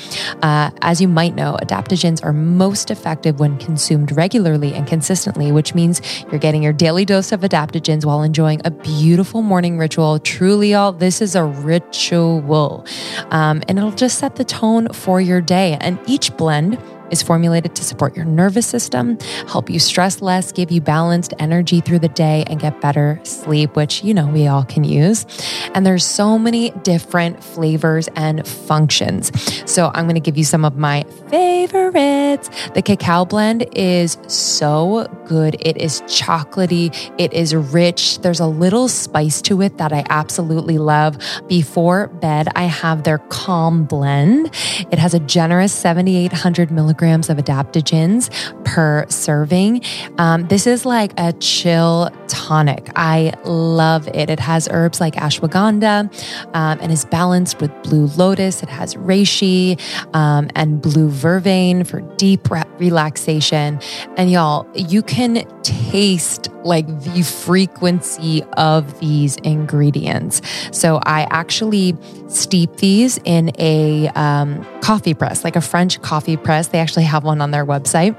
S2: Uh, as you might know, adaptogens are most effective when consumed regularly and consistently, which means you're getting your daily dose of adaptogens while enjoying a beautiful morning ritual. Truly, all this is a ritual, um, and it'll just set the tone for your day. And each blend is formulated to support your nervous system, help you stress less, give you balanced energy through the day, and get better sleep, which, you know, we all can use. And there's so many different flavors and functions. So I'm going to give you some of my favorites. The cacao blend is so good. It is chocolatey. It is rich. There's a little spice to it that I absolutely love. Before bed, I have their calm blend. It has a generous 7,800 milligrams milligrams of adaptogens per serving. Um, this is like a chill tonic. I love it. It has herbs like ashwagandha um, and is balanced with blue lotus. It has reishi um, and blue vervain for deep re- relaxation. And y'all, you can taste like the frequency of these ingredients. So I actually steep these in a um, coffee press, like a French coffee press. They actually have one on their website.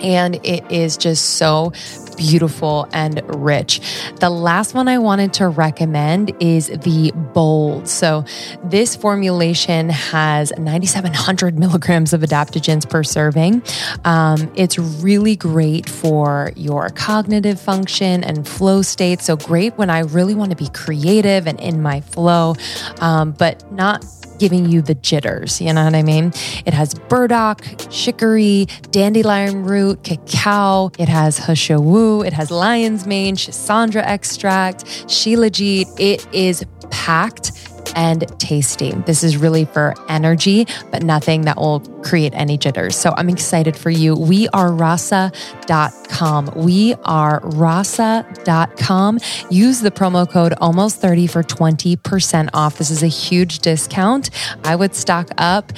S2: And it is just so beautiful and rich. The last one I wanted to recommend is the Bold. So, this formulation has 9,700 milligrams of adaptogens per serving. Um, it's really great for your cognitive function and flow state. So, great when I really want to be creative and in my flow, um, but not giving you the jitters. You know what I mean? It has burdock, chicory, dandelion root, cacao. It has he shou wu. It has lion's mane, schisandra extract, shilajit. It is packed and tasty. This is really for energy, but nothing that will create any jitters. So I'm excited for you. We are rasa.com. We are rasa.com. Use the promo code almost 30 for 20% off. This is a huge discount. I would stock up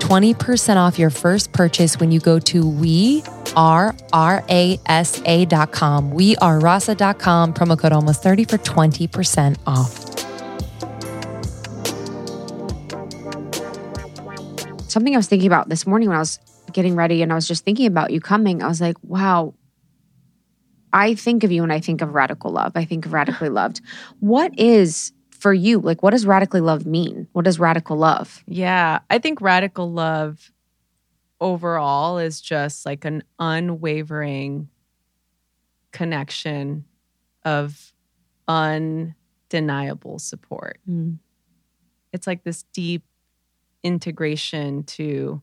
S2: 20% off your first purchase when you go to we are rasa.com. We are rasa.com. Promo code almost 30 for 20% off.
S1: Something I was thinking about this morning when I was getting ready and I was just thinking about you coming. I was like, wow, I think of you when I think of radical love. I think of radically [laughs] loved. What is for you? Like, what does radically love mean? What does radical love?
S3: Yeah, I think radical love overall is just like an unwavering connection of undeniable support.
S1: Mm.
S3: It's like this deep integration to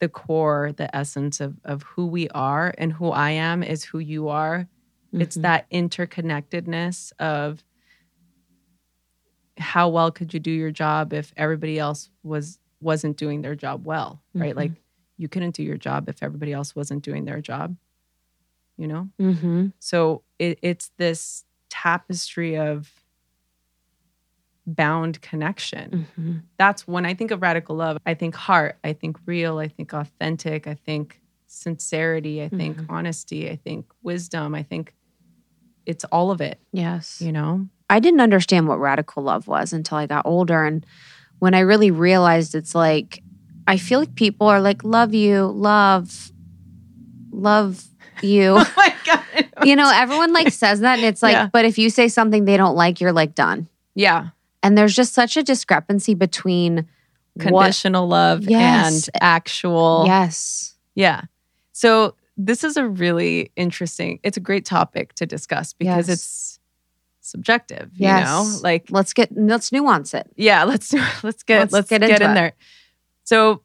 S3: the core, the essence of of who we are and who I am is who you are. Mm-hmm. It's that interconnectedness of how well could you do your job if everybody else was wasn't doing their job well, right? Mm-hmm. Like you couldn't do your job if everybody else wasn't doing their job. You know?
S1: Mm-hmm.
S3: So it, it's this tapestry of bound connection.
S1: Mm-hmm.
S3: That's when I think of radical love, I think heart, I think real, I think authentic, I think sincerity, I think
S1: Mm-hmm.
S3: honesty, I think wisdom, I think it's all of it,
S1: Yes.
S3: you know?
S1: I didn't understand what radical love was until I got older. And when I really realized it's like, I feel like people are like, love you, love, love you. [laughs]
S3: oh my god.
S1: you know, everyone like says that, and it's like,
S3: Yeah.
S1: but if you say something they don't like, you're like done.
S3: Yeah.
S1: And there's just such a discrepancy between what.
S3: Conditional love
S1: Yes.
S3: and actual.
S1: Yes.
S3: Yeah. So this is a really interesting, it's a great topic to discuss because
S1: Yes.
S3: it's subjective,
S1: yes.
S3: you know? Like
S1: Let's get let's nuance it.
S3: yeah, let's [laughs] let's get
S1: Let's
S3: let's,
S1: get
S3: get, in
S1: it.
S3: there. So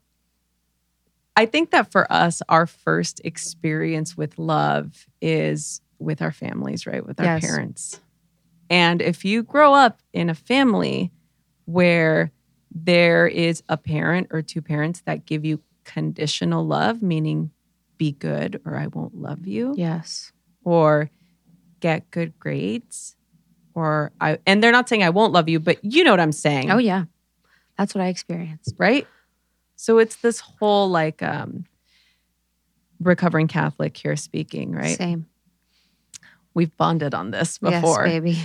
S3: I think that for us, our first experience with love is with our families, right? With our
S1: Yes.
S3: parents. And if you grow up in a family where there is a parent or two parents that give you conditional love, meaning be good or I won't love you,
S1: Yes.
S3: or get good grades, or I, and they're not saying I won't love you, but you know what I'm saying
S1: Oh yeah. That's what I experienced.
S3: right? So it's this whole like um recovering Catholic here speaking, right?
S1: Same.
S3: We've bonded on this before.
S1: Yes, baby.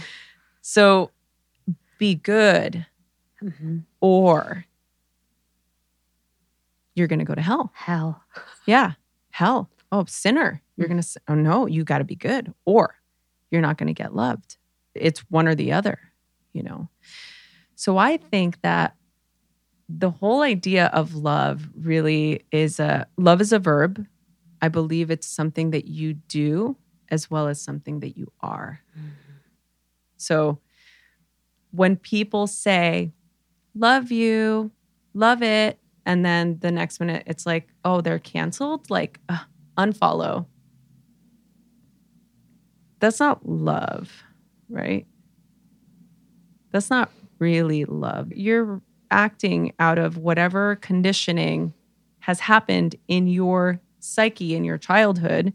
S3: So be good
S1: hmm
S3: or you're going to go to hell.
S1: Hell.
S3: Yeah, hell. Oh, sinner. You're going to Oh no, you got to be good or you're not going to get loved. It's one or the other, you know. So I think that the whole idea of love really is a love is a verb. I believe it's something that you do as well as something that you are. So when people say, love you, love it, and then the next minute it's like, oh, they're canceled, like uh, unfollow. That's not love, right? That's not really love. You're acting out of whatever conditioning has happened in your psyche in your childhood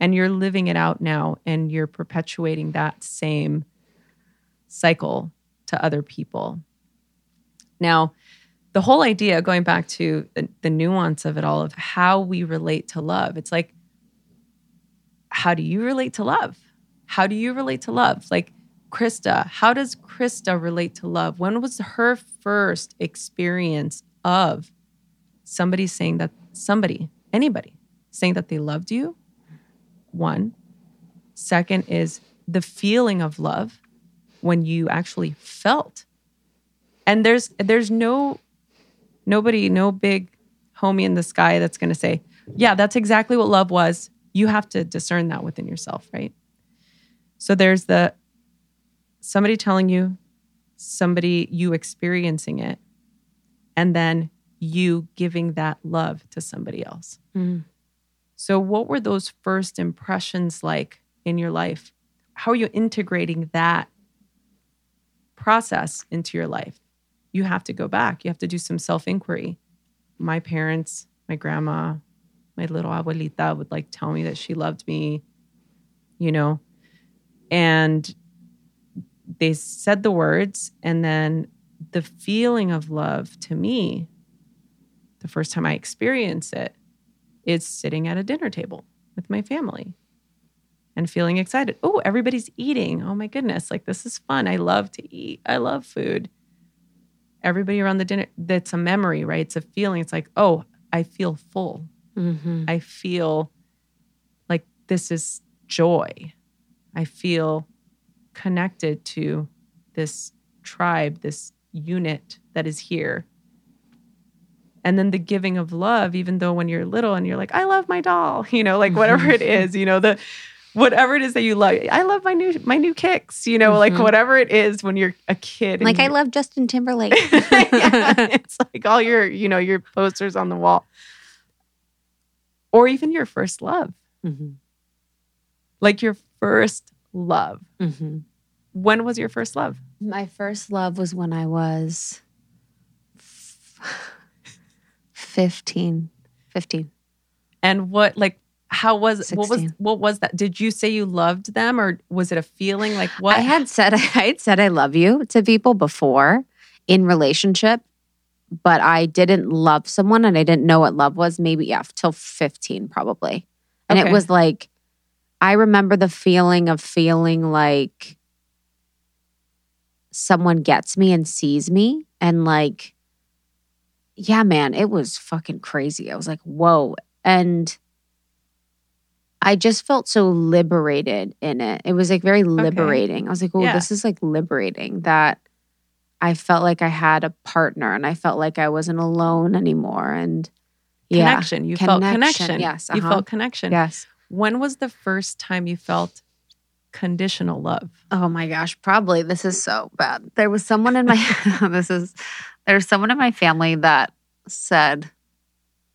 S3: and you're living it out now and you're perpetuating that same cycle to other people. Now, the whole idea, going back to the, the nuance of it all, of how we relate to love, it's like, how do you relate to love? How do you relate to love? Like Krista, how does Krista relate to love? When was her first experience of somebody saying that, somebody, anybody saying that they loved you? One. Second is the feeling of love when you actually felt. And there's there's no nobody, no big homie in the sky that's going to say, "Yeah, that's exactly what love was." You have to discern that within yourself, right? So there's the somebody telling you, somebody you experiencing it, and then you giving that love to somebody else.
S1: Mm.
S3: So, what were those first impressions like in your life? How are you integrating that process into your life? You have to go back. You have to do some self inquiry. My parents, my grandma, my little abuelita would like tell me that she loved me, you know, and they said the words. And then the feeling of love to me, the first time I experienced it, is sitting at a dinner table with my family and feeling excited. Oh, everybody's eating. Oh my goodness. Like this is fun. I love to eat. I love food. Everybody around the dinner, that's a memory, right? It's a feeling. It's like, oh, I feel full.
S1: Mm-hmm.
S3: I feel like this is joy. I feel connected to this tribe, this unit that is here. And then the giving of love, even though when you're little and you're like, I love my doll, [laughs] you know, like whatever it is, you know, the whatever it is that you love. I love my new my new kicks, you know, like
S1: Mhm.
S3: whatever it is when you're a kid.
S1: Like I love Justin Timberlake. [laughs]
S3: yeah, [laughs] it's like all your, you know, your posters on the wall. Or even your first love.
S1: hmm
S3: Like your first love.
S1: hmm
S3: When was your first love?
S1: My first love was when I was 15. 15.
S3: And what like how was what was what was that? Did you say you loved them or was it a feeling like what
S1: I had said [laughs] I had said I love you to people before in relationship, but I didn't love someone and I didn't know what love was. Maybe yeah, till fifteen probably, and it was like I remember the feeling of feeling like someone gets me and sees me and like yeah man it was fucking crazy i was like whoa and I just felt so liberated in it. It was like very liberating. I was like, oh,
S3: Yeah.
S1: this is like liberating that I felt like I had a partner and I felt like I wasn't alone anymore. And yeah.
S3: Connection. You felt
S1: Connection,
S3: connection.
S1: yes,
S3: You
S1: uh-huh.
S3: felt connection.
S1: Yes.
S3: When was the first time you felt conditional love?
S1: Oh my gosh, probably this is so bad. There was someone in my [laughs] [laughs] this is there's someone in my family that said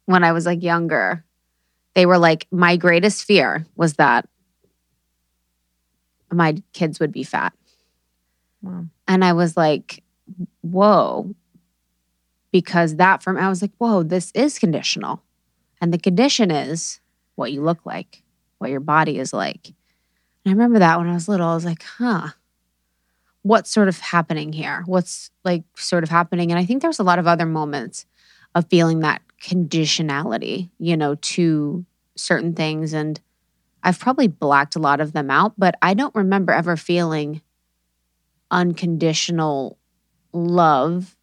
S1: when I was like younger, they were like, my greatest fear was that my kids would be fat.
S3: Wow.
S1: And I was like, whoa. Because that from I was like, whoa, this is conditional. And the condition is what you look like, what your body is like. And I remember that when I was little, I was like, huh, what's sort of happening here? What's like sort of happening? And I think there was a lot of other moments of feeling that conditionality, you know, to certain things. And I've probably blacked a lot of them out, but I don't remember ever feeling unconditional love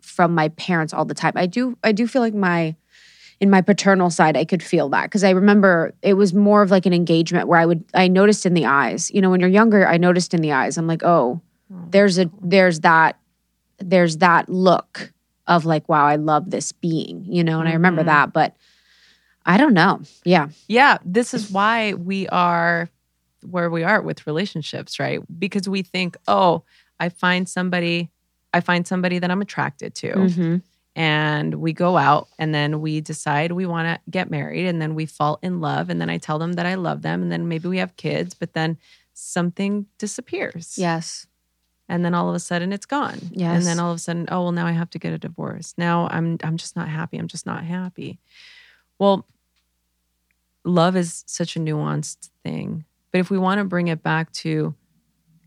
S1: from my parents all the time. I do I do feel like my in my paternal side I could feel that because I remember it was more of like an engagement where I would I noticed in the eyes. You know, when you're younger, I noticed in the eyes. I'm like, "Oh, there's a there's that there's that look of like, wow, I love this being." You know, and I remember
S3: Mhm.
S1: that, but I don't know. Yeah.
S3: Yeah, this is why we are where we are with relationships, right? Because we think, oh, I find somebody, I find somebody that I'm attracted to,
S1: Mhm.
S3: And we go out, and then we decide we want to get married, and then we fall in love, and then I tell them that I love them, and then maybe we have kids, but then something disappears,
S1: Yes.
S3: and then all of a sudden it's gone,
S1: Yes.
S3: and then all of a sudden, oh well, now I have to get a divorce. Now I'm I'm just not happy. I'm just not happy. Well, love is such a nuanced thing. But if we want to bring it back to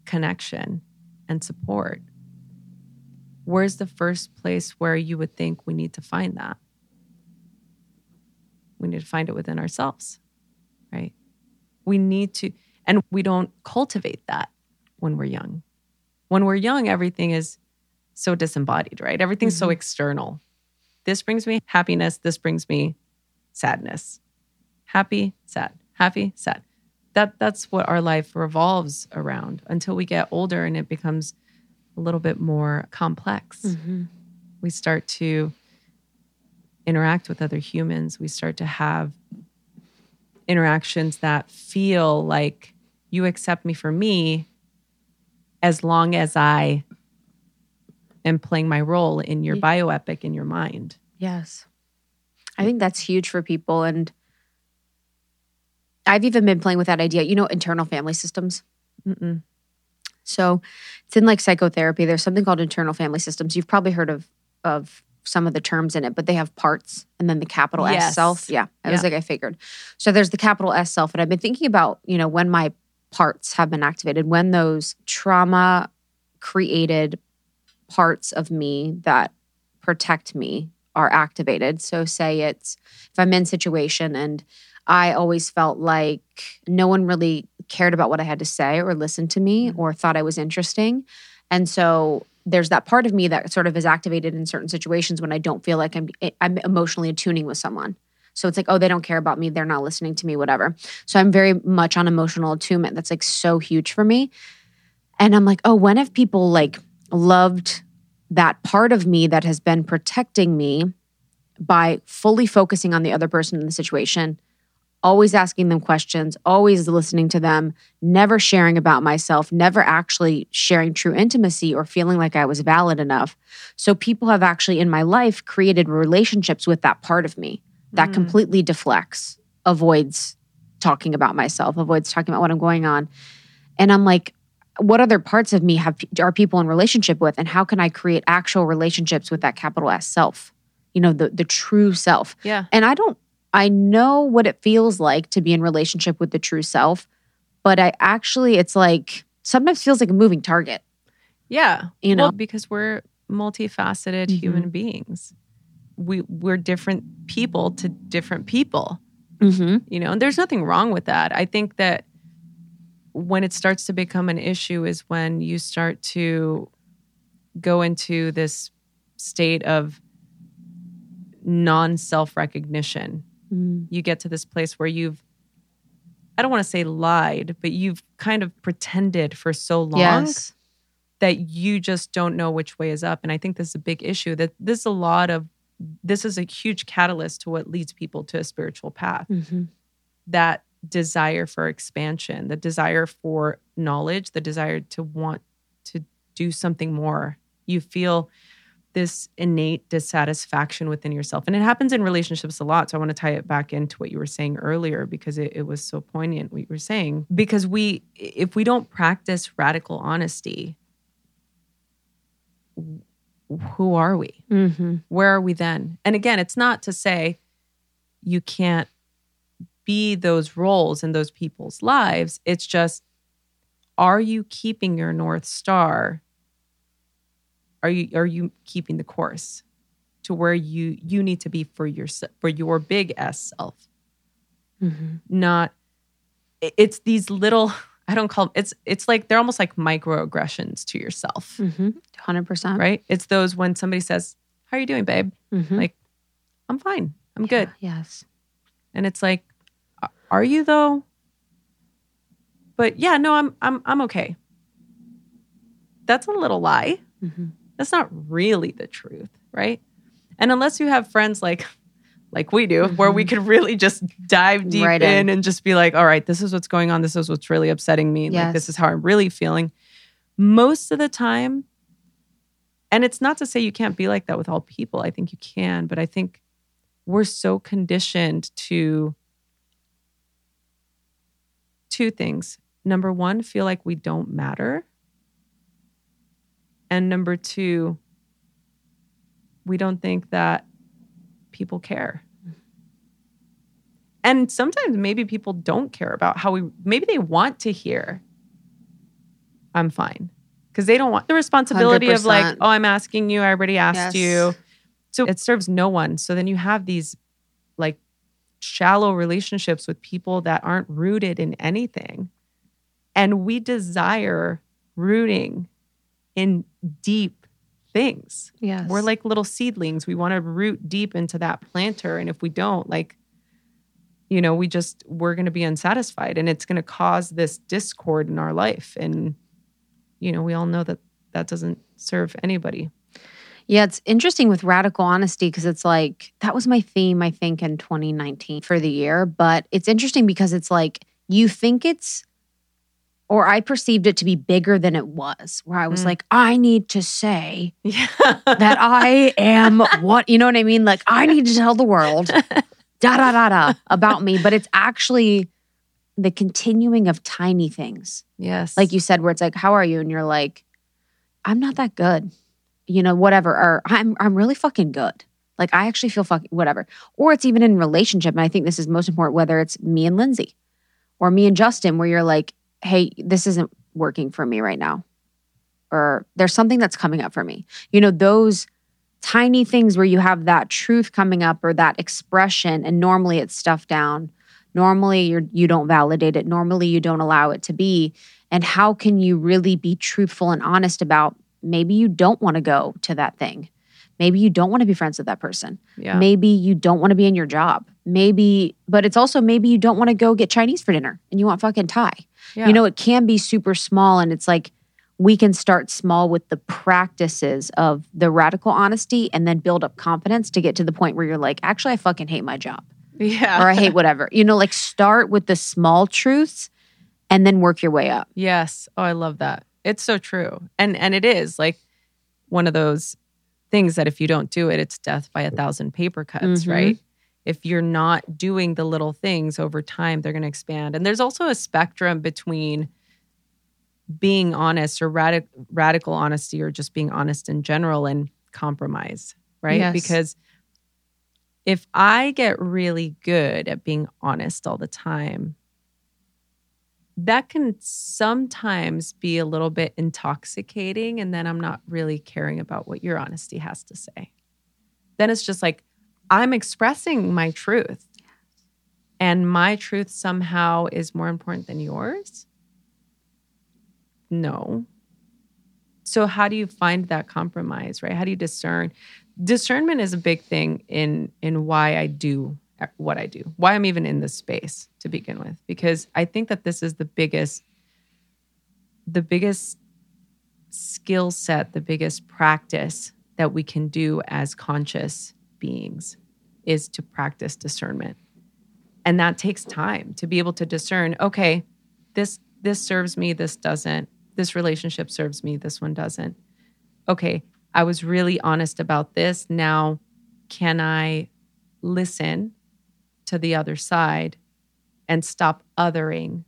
S3: connection and support, where's the first place where you would think we need to find that? We need to find it within ourselves, right? We need to, and we don't cultivate that when we're young. When we're young, everything is so disembodied, right? Everything's so mm-hmm. external. This brings me happiness. This brings me sadness. Happy, sad, happy, sad. That that's what our life revolves around until we get older and it becomes a little bit more complex.
S1: Mhm.
S3: We start to interact with other humans. We start to have interactions that feel like you accept me for me as long as I am playing my role in your bioepic in your mind.
S1: Yes. I think that's huge for people. And I've even been playing with that idea, you know, internal family systems.
S3: Mm-mm.
S1: So it's in like psychotherapy. There's something called internal family systems. You've probably heard of of some of the terms in it, but they have parts and then the capital S self. Yeah. I was like, I figured. So there's the capital S self. And I've been thinking about, you know, when my parts have been activated, when those trauma created parts of me that protect me are activated. So say it's if I'm in situation and I always felt like no one really cared about what I had to say or listened to me mm-hmm. or thought I was interesting. And so there's that part of me that sort of is activated in certain situations when I don't feel like I'm eh, I'm emotionally attuning with someone. So it's like, oh, they don't care about me, they're not listening to me, whatever. So I'm very much on emotional attunement. That's like so huge for me. And I'm like, oh, when have people like loved that part of me that has been protecting me by fully focusing on the other person in the situation, always asking them questions, always listening to them, never sharing about myself, never actually sharing true intimacy or feeling like I was valid enough. So people have actually in my life created relationships with that part of me that
S3: Mm.
S1: completely deflects, avoids talking about myself, avoids talking about what I'm going on. And I'm like, what other parts of me have are people in relationship with and how can I create actual relationships with that capital S self? You know, the the true self.
S3: Yeah.
S1: And I don't I know what it feels like to be in relationship with the true self, but I actually it's like sometimes feels like a moving target.
S3: Yeah.
S1: You know?
S3: Well, because we're multifaceted
S1: Mhm.
S3: human beings. We we're different people to different people,
S1: Mm-hmm.
S3: you know, and there's nothing wrong with that. I think that when it starts to become an issue is when you start to go into this state of non self recognition.
S1: Mm-hmm.
S3: You get to this place where you've I don't want to say lied, but you've kind of pretended for so long
S1: Yes.
S3: that you just don't know which way is up. And I think this is a big issue that this is a lot of this is a huge catalyst to what leads people to a spiritual path.
S1: Mhm.
S3: That desire for expansion, the desire for knowledge, the desire to want to do something more. You feel this innate dissatisfaction within yourself. And it happens in relationships a lot. So I want to tie it back into what you were saying earlier because it, it was so poignant what you were saying. Because we, if we don't practice radical honesty, who are we?
S1: Mhm.
S3: Where are we then? And again, it's not to say you can't be those roles in those people's lives. It's just, are you keeping your North Star? Are you are you keeping the course to where you you need to be for your for your big S self?
S1: Mhm.
S3: Not it's these little I don't call them, it's it's like they're almost like microaggressions to yourself,
S1: Mhm. 100%.
S3: right? It's those when somebody says, "How are you doing, babe?"
S1: Mhm.
S3: Like, I'm fine. I'm good.
S1: Yes.
S3: And it's like, are you though? But yeah, no, I'm I'm I'm okay. That's a little lie.
S1: Mhm.
S3: That's not really the truth, right? And unless you have friends like like we do, where we mm-hmm. could really just dive deep
S1: Right
S3: in
S1: in.
S3: and just be like, all right, this is what's going on. This is what's really upsetting me. Like this is how I'm really feeling. Most of the time, and it's not to say you can't be like that with all people. I think you can, but I think we're so conditioned to two things. Number one, feel like we don't matter. And number two, we don't think that people care. And sometimes maybe people don't care about how we, maybe they want to hear, I'm fine. Because they don't want the responsibility of like, oh, I'm asking you, I already asked
S1: Yes.
S3: you. So it serves no one. So then you have these like shallow relationships with people that aren't rooted in anything. And we desire rooting in deep things.
S1: Yes.
S3: We're like little seedlings. We want to root deep into that planter. And if we don't, like, you know, we just, we're going to be unsatisfied and it's going to cause this discord in our life. And, you know, we all know that that doesn't serve anybody.
S1: Yeah, it's interesting with radical honesty because it's like that was my theme, I think, in 2019 for the year. But it's interesting because it's like you think it's, or I perceived it to be bigger than it was, where I was
S3: Mm.
S1: like, I need to say
S3: Yeah.
S1: that I am what, you know what I mean? Like, I need to tell the world, [laughs] da da da da, about me. But it's actually the continuing of tiny things
S3: yes.
S1: like you said, where it's like, "How are you?" and you're like, "I'm not that good," you know, whatever, or "I'm I'm really fucking good." Like I actually feel fucking whatever. Or it's even in relationship, and I think this is most important. Whether it's me and Lindsey, or me and Justin, where you're like, "Hey, this isn't working for me right now," or "There's something that's coming up for me." You know, those tiny things where you have that truth coming up or that expression, and normally it's stuffed down. Normally you're you don't validate it. Normally you don't allow it to be. And how can you really be truthful and honest about maybe you don't want to go to that thing? Maybe you don't want to be friends with that person.
S3: yeah.
S1: Maybe you don't want to be in your job. Maybe, but it's also maybe you don't want to go get Chinese for dinner and you want fucking Thai.
S3: Yeah.
S1: You know, it can be super small. And it's like we can start small with the practices of the radical honesty and then build up confidence to get to the point where you're like, actually, I fucking hate my job
S3: yeah.
S1: or I hate whatever. You know, like start with the small truths and then work your way up.
S3: Yes. Oh, I love that. It's so true. And and it is like one of those things that if you don't do it, it's death by a thousand paper cuts,
S1: Mhm.
S3: right? If you're not doing the little things over time, they're going to expand. And there's also a spectrum between being honest or radic- radical honesty or just being honest in general and compromise, right?
S1: Yes.
S3: Because if I get really good at being honest all the time, that can sometimes be a little bit intoxicating. And then I'm not really caring about what your honesty has to say. Then it's just like, I'm expressing my truth. And my truth somehow is more important than yours? No. So how do you find that compromise, right? How do you discern? Discernment is a big thing in in why I do uh, what I do, why I'm even in this space to begin with, because I think that this is the biggest, the biggest skill set, the biggest practice that we can do as conscious beings is to practice discernment. And that takes time to be able to discern, okay, this this serves me, this doesn't. This relationship serves me, this one doesn't. Okay, I was really honest about this. Now, can I listen to the other side and stop othering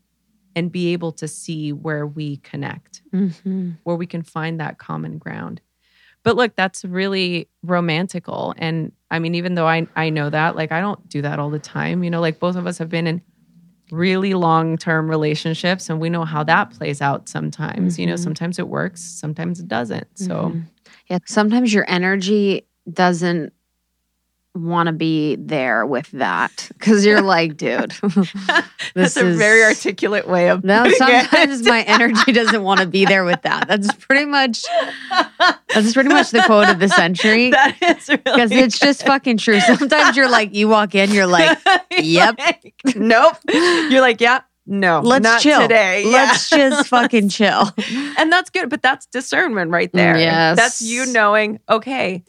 S3: and be able to see where we connect,
S1: Mm-hmm.
S3: where we can find that common ground. But look, that's really romantical. And I mean, even though I, I know that, like, I don't do that all the time. You know, like both of us have been in really long term relationships and we know how that plays out sometimes. You know,
S1: Mhm.
S3: sometimes it works, sometimes it doesn't. So,
S1: Mhm. yeah, sometimes your energy doesn't want to be there with that because you're [laughs] like, dude, [laughs]
S3: that's
S1: This
S3: a very articulate way of
S1: no. Sometimes my energy doesn't want to be there with that. That's pretty much that's pretty much the quote of the century [laughs]
S3: that is really
S1: because it's just fucking true. Sometimes you're like, you walk in, you're like, Yep.
S3: Like, nope. You're like, yeah, no,
S1: let's
S3: not
S1: chill
S3: today. Yeah.
S1: Let's just fucking chill.
S3: and that's good, but that's discernment right there.
S1: Yes.
S3: That's you knowing, okay,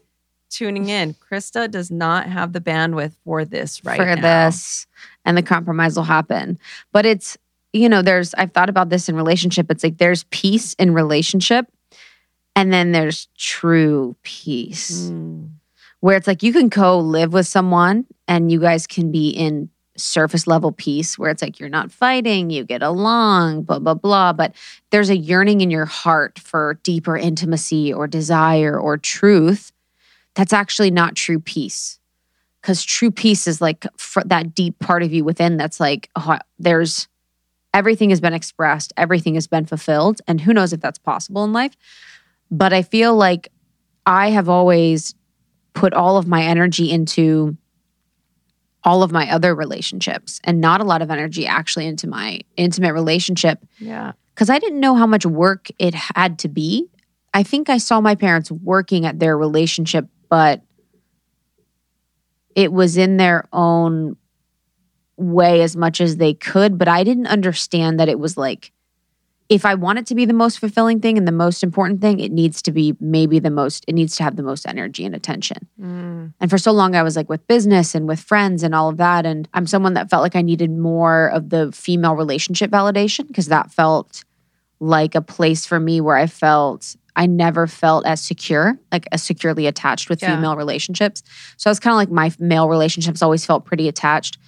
S3: tuning in. Krista does not have the bandwidth for this right
S1: for
S3: now.
S1: this and the compromise will happen but it's you know there's i've thought about this in relationship it's like there's peace in relationship and then there's true peace
S3: Mm.
S1: where it's like you can co-live with someone and you guys can be in surface level peace where it's like you're not fighting you get along blah blah blah but there's a yearning in your heart for deeper intimacy or desire or truth that's actually not true peace because true peace is like fr- that deep part of you within that's like oh, there's everything has been expressed everything has been fulfilled and who knows if that's possible in life but i feel like i have always put all of my energy into all of my other relationships and not a lot of energy actually into my intimate relationship
S3: Yeah.
S1: because I didn't know how much work it had to be. I think I saw my parents working at their relationship, but it was in their own way as much as they could. But I didn't understand that it was like, if I want it to be the most fulfilling thing and the most important thing, it needs to be maybe the most, it needs to have the most energy and attention.
S3: Mm.
S1: And for so long, I was like with business and with friends and all of that. And I'm someone that felt like I needed more of the female relationship validation because that felt like a place for me where I felt I never felt as secure, like as securely attached with
S3: Yeah.
S1: female relationships. So I was kind of like my male relationships always felt pretty attached.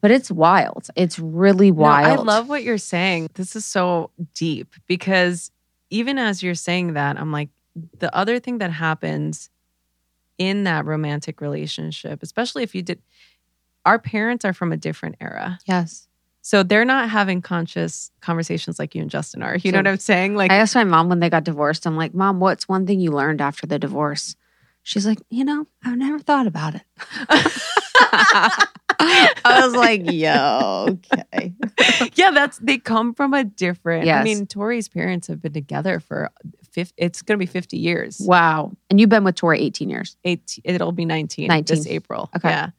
S1: But it's wild. It's really
S3: No, I love what you're saying. This is so deep because even as you're saying that, I'm like, the other thing that happens in that romantic relationship, especially if you did, our parents are from a different era.
S1: Yes.
S3: So they're not having conscious conversations like you and Justin are. You know what I'm saying? Like,
S1: I asked my mom when they got divorced, I'm like, Mom, what's one thing you learned after the divorce? She's like, You know, I've never thought about it. [laughs] I was like, Yo, okay.
S3: yeah, that's they come from a different. I mean, Tori's parents have been together for 50, it's going to be 50 years.
S1: Wow. And you've been with Tori 18 years.
S3: Eight, it'll be 19,
S1: 19.
S3: this April.
S1: Okay.
S3: Yeah.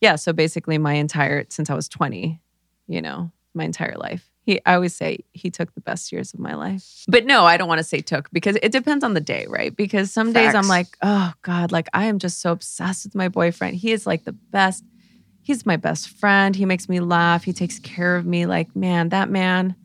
S3: Yeah. So basically, my entire, since I was 20, you know, my entire life. He, I always say he took the best years of my life. But no, I don't want to say took because it depends on the day, right? Because some days I'm like, oh God, like I am just so obsessed with my boyfriend. He is like the best. He's my best friend. He makes me laugh. He takes care of me. Like, man, that man,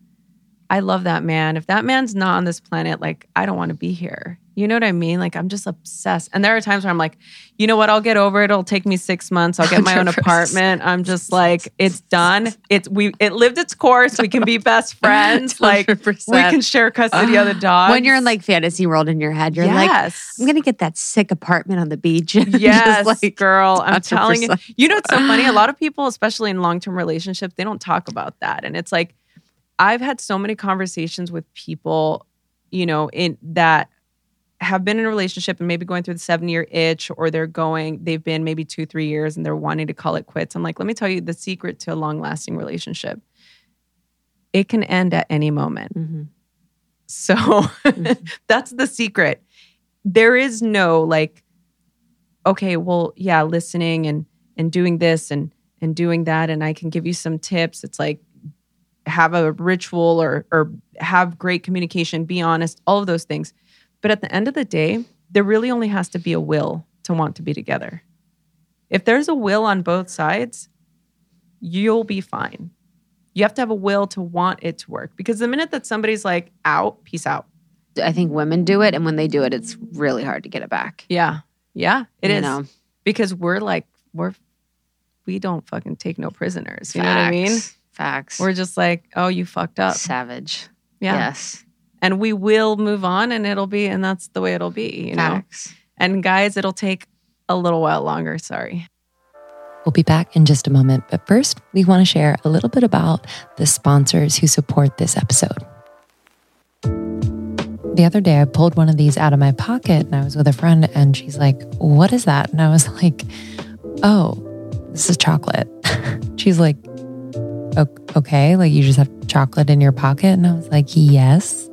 S3: I love that man. If that man's not on this planet, like, I don't want to be here. You know what I mean? Like, I'm just obsessed. And there are times where I'm like, you know what? I'll get over it. It'll take me six months. I'll get my own [laughs]
S1: 100%.
S3: apartment. I'm just like, it's done. It's we. It lived its course. We can be best [laughs] friends. Like, we
S1: 100%.
S3: can share custody of the ah. dog.
S1: When you're in like fantasy world in your head, you're like,
S3: yes.
S1: I'm gonna get that sick apartment on the beach. [laughs]
S3: Yes,
S1: like,
S3: girl. I'm telling you.
S1: 100%.
S3: You know, it's so funny. A lot of people, especially in long term relationships, they don't talk about that. And it's like, I've had so many conversations with people, you know, in that have been in a relationship and maybe going through the seven year itch, or they're going, they've been maybe two, three years and they're wanting to call it quits. I'm like, let me tell you the secret to a long lasting relationship. It can end at any moment.
S1: Mhm.
S3: So [laughs] that's the secret. There is no like, okay, well, yeah, listening and and doing this and and doing that and I can give you some tips. It's like have a ritual or or have great communication, be honest, all of those things. But at the end of the day, there really only has to be a will to want to be together. If there's a will on both sides, you'll be fine. You have to have a will to want it to work because the minute that somebody's like out, peace out.
S1: I think women do it, and when they do it, it's really hard to get it back.
S3: Yeah. Yeah, it is
S1: you Know?
S3: Because we're like, we're, we don't fucking take no prisoners. You know what I mean?
S1: Facts. Facts.
S3: We're just like, oh, you fucked up.
S1: savage.
S3: Yeah.
S1: Yes.
S3: And we will move on and it'll be, and that's the way it'll be, you know?
S1: Facts.
S3: And guys, it'll take a little while longer. Sorry.
S2: We'll be back in just a moment, but first, we want to share a little bit about the sponsors who support this episode. The other day, I pulled one of these out of my pocket and I was with a friend, and she's like, What is that? And I was [laughs] like, Oh, this is chocolate. [laughs] she's like, Okay, like you just have chocolate in your pocket? And I was like, Yes.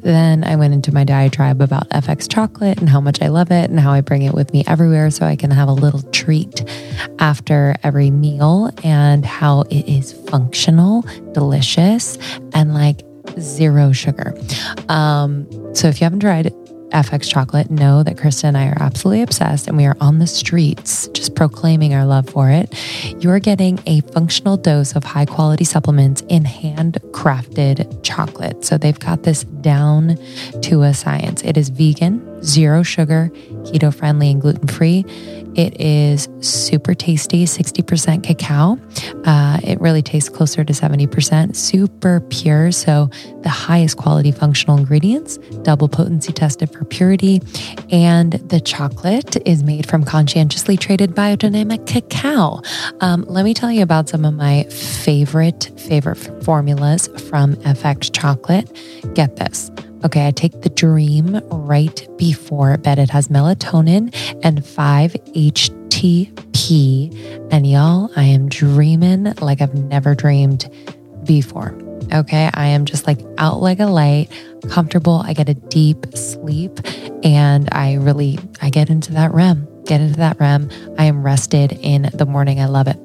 S2: Then I went into my diatribe about FX chocolate and how much I love it and how I bring it with me everywhere so I can have a little treat after every meal and how it is functional, delicious, and like zero sugar. Um, so if you haven't tried FX chocolate, know that Krista and I are absolutely obsessed and we are on the streets just proclaiming our love for it. You're getting a functional dose of high quality supplements in handcrafted chocolate. So they've got this down to a science. It is vegan, zero sugar, keto friendly, and gluten free. It is super tasty, 60% cacao. Uh, it really tastes closer to 70%, super pure. So, the highest quality functional ingredients, double potency tested for purity. And the chocolate is made from conscientiously traded biodynamic cacao. Um, let me tell you about some of my favorite, favorite formulas from FX chocolate. Get this. Okay, I take the dream right before bed. It has melatonin and 5 HTP. And y'all, I am dreaming like I've never dreamed before. Okay, I am just like out like a light, comfortable. I get a deep sleep and I really I get into that REM. Get into that REM. I am rested in the morning. I love it.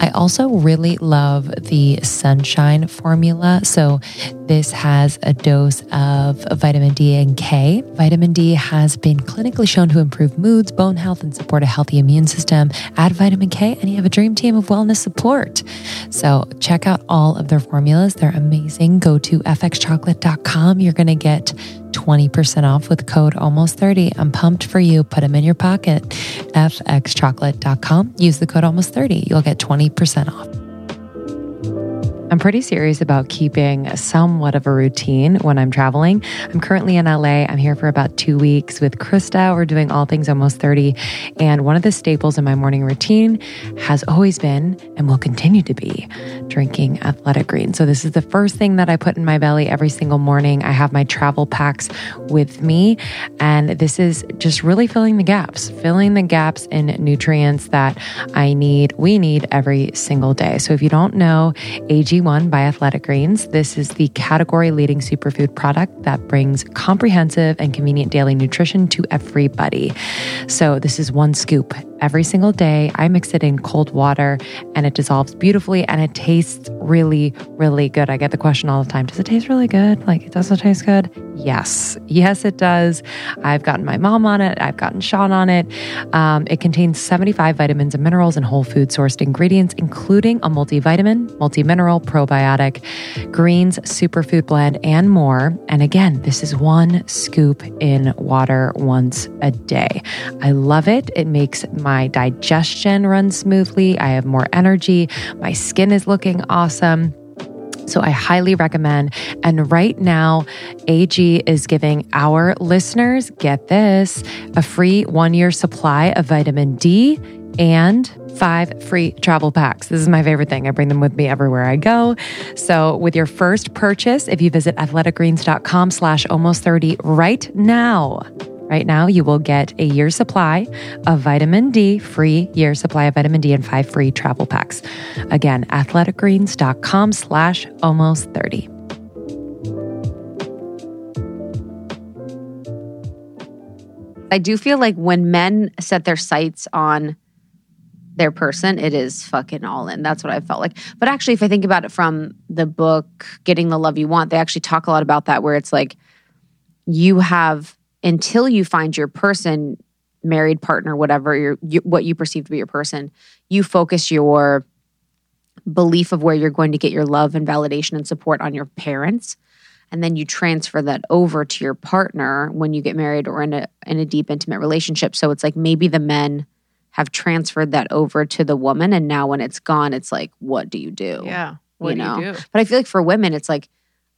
S2: I also really love the sunshine formula. So, this has a dose of vitamin D and K. Vitamin D has been clinically shown to improve moods, bone health, and support a healthy immune system. Add vitamin K, and you have a dream team of wellness support. So, check out all of their formulas. They're amazing. Go to fxchocolate.com. You're going to get 20% off with code almost 30. I'm pumped for you. Put them in your pocket. fxchocolate.com. Use the code almost 30. You'll get 20% off. I'm pretty serious about keeping somewhat of a routine when I'm traveling. I'm currently in LA. I'm here for about two weeks with Krista. We're doing all things almost 30. And one of the staples in my morning routine has always been and will continue to be drinking athletic greens. So, this is the first thing that I put in my belly every single morning. I have my travel packs with me. And this is just really filling the gaps, filling the gaps in nutrients that I need, we need every single day. So, if you don't know, AG1 by Athletic Greens. This is the category leading superfood product that brings comprehensive and convenient daily nutrition to everybody. So, this is one scoop every single day. I mix it in cold water and it dissolves beautifully and it tastes really, really good. I get the question all the time Does it taste really good? Like, it doesn't taste good? Yes. Yes, it does. I've gotten my mom on it, I've gotten Sean on it. Um, it contains 75 vitamins and minerals and whole food sourced ingredients, including a multivitamin, multi mineral, probiotic, greens, superfood blend, and more. And again, this is one scoop in water once a day. I love it. It makes my digestion runs smoothly. I have more energy. My skin is looking awesome. So I highly recommend. And right now, AG is giving our listeners, get this, a free one year supply of vitamin D and five free travel packs. This is my favorite thing. I bring them with me everywhere I go. So with your first purchase, if you visit athleticgreens.com slash almost 30 right now, Right now, you will get a year supply of vitamin D, free year supply of vitamin D, and five free travel packs. Again, athleticgreens.com slash almost 30.
S1: I do feel like when men set their sights on their person, it is fucking all in. That's what I felt like. But actually, if I think about it from the book Getting the Love You Want, they actually talk a lot about that where it's like you have until you find your person, married partner, whatever, your, you, what you perceive to be your person, you focus your belief of where you're going to get your love and validation and support on your parents and then you transfer that over to your partner when you get married or in a in a deep intimate relationship so it's like maybe the men have transferred that over to the woman and now when it's gone it's like what do you do
S3: Yeah. What
S1: You
S3: do
S1: know?
S3: you do?
S1: but i feel like for women it's like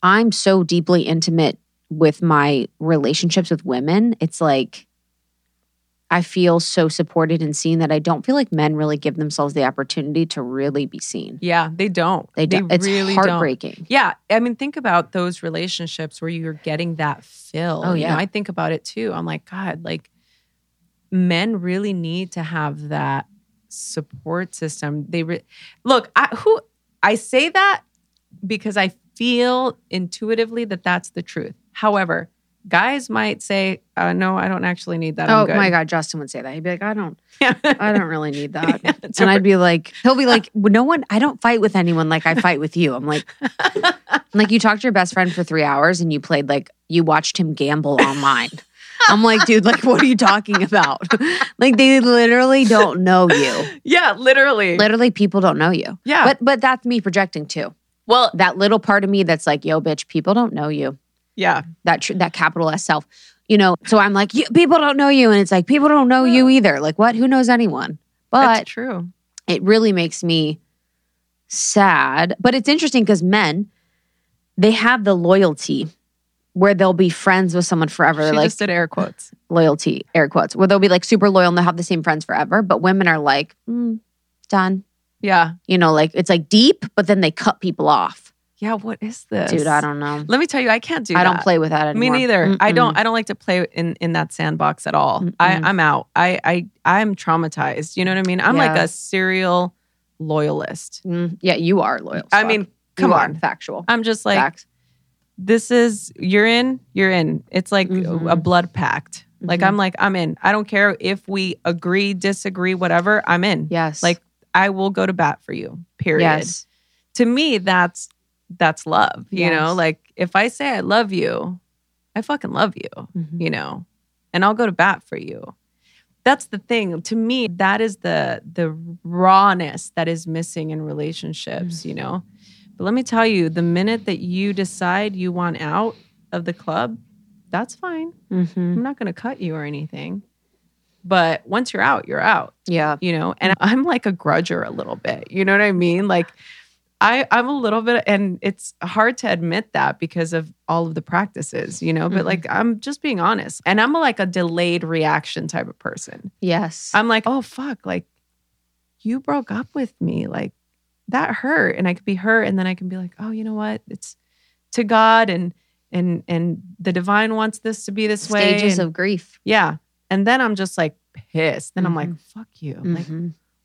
S1: i'm so deeply intimate with my relationships with women it's like i feel so supported and seen that i don't feel like men really give themselves the opportunity to really be seen
S3: Yeah, they don't.
S1: they don't it's
S3: really don't.
S1: heartbreaking
S3: Yeah, I mean, think about those relationships where you're getting that fill.
S1: Oh,
S3: You know,
S1: yeah.
S3: I think about it too. I'm like, God, like men really need to have that support system. They re- look. I who I say that because I feel intuitively that that's the truth. However, guys might say, uh, "No, I don't actually need that." I'm
S1: oh
S3: good.
S1: my god justin would say that he'd be like i don't
S3: Yeah.
S1: I don't really need [laughs] that.
S3: Yeah,
S1: and I'd be like, he'll be like, well, no one, I don't fight with anyone like I fight with you. I'm like, [laughs] like you talked to your best friend for three hours and you played like, you watched him gamble online. I'm like, dude, like, what are you talking about? [laughs] like, they literally don't know you.
S3: yeah, literally.
S1: Literally, people don't know you.
S3: yeah.
S1: But but that's me projecting too.
S3: well,
S1: That little part of me that's like, yo, bitch, people don't know you.
S3: Yeah.
S1: That tr- that capital S self. You know, so I'm like, people don't know you, and it's like people don't know you either. Like, what? Who knows anyone? But
S3: That's true.
S1: it really makes me sad. But it's interesting because men, they have the loyalty where they'll be friends with someone forever.
S3: She
S1: like
S3: just did air quotes.
S1: loyalty, air quotes, where they'll be like super loyal and they'll have the same friends forever. But women are like, mm, done.
S3: Yeah.
S1: You know, like it's like deep, but then they cut people off.
S3: Yeah. What is this,
S1: Dude, I don't know.
S3: Let me tell you, I can't do.
S1: I don't play with that anymore.
S3: Me neither. I
S1: Mm-mm.
S3: don't. I don't like to play in in that sandbox at all. I. I'm out. I I I'm traumatized. You know what I mean? I'm like a serial loyalist.
S1: Mm, yeah, you are loyal.
S3: I mean,
S1: You
S3: come
S1: are
S3: on.
S1: factual.
S3: I'm just like
S1: Facts.
S3: this is you're in. You're in. It's like
S1: Mhm.
S3: a blood pact. Like
S1: Mhm.
S3: I'm like I'm in. I don't care if we agree, disagree, whatever. I'm in.
S1: Yes.
S3: Like I will go to bat for you. Period.
S1: yes.
S3: to me that's that's love you know? Like if i say i love you i fucking love you
S1: Mhm.
S3: you know? And i'll go to bat for you. That's the thing. To me that is the the rawness that is missing in relationships you know? But let me tell you the minute that you decide you want out of the club that's fine.
S1: Mhm.
S3: i'm not going to cut you or anything. But once you're out you're out
S1: Yeah.
S3: you know? And i'm like a grudger a little bit you know what i mean? Like i i'm a little bit and it's hard to admit that because of all of the practices you know but
S1: Mhm.
S3: like i'm just being honest and i'm like a delayed reaction type of person
S1: Yes.
S3: i'm like oh fuck like you broke up with me like that hurt and i could be hurt and then i can be like oh you know what it's to god and and and the divine wants this to be this way
S1: Stages of grief.
S3: yeah and then i'm just like pissed then i'm like
S1: Mhm.
S3: fuck you I'm
S1: like.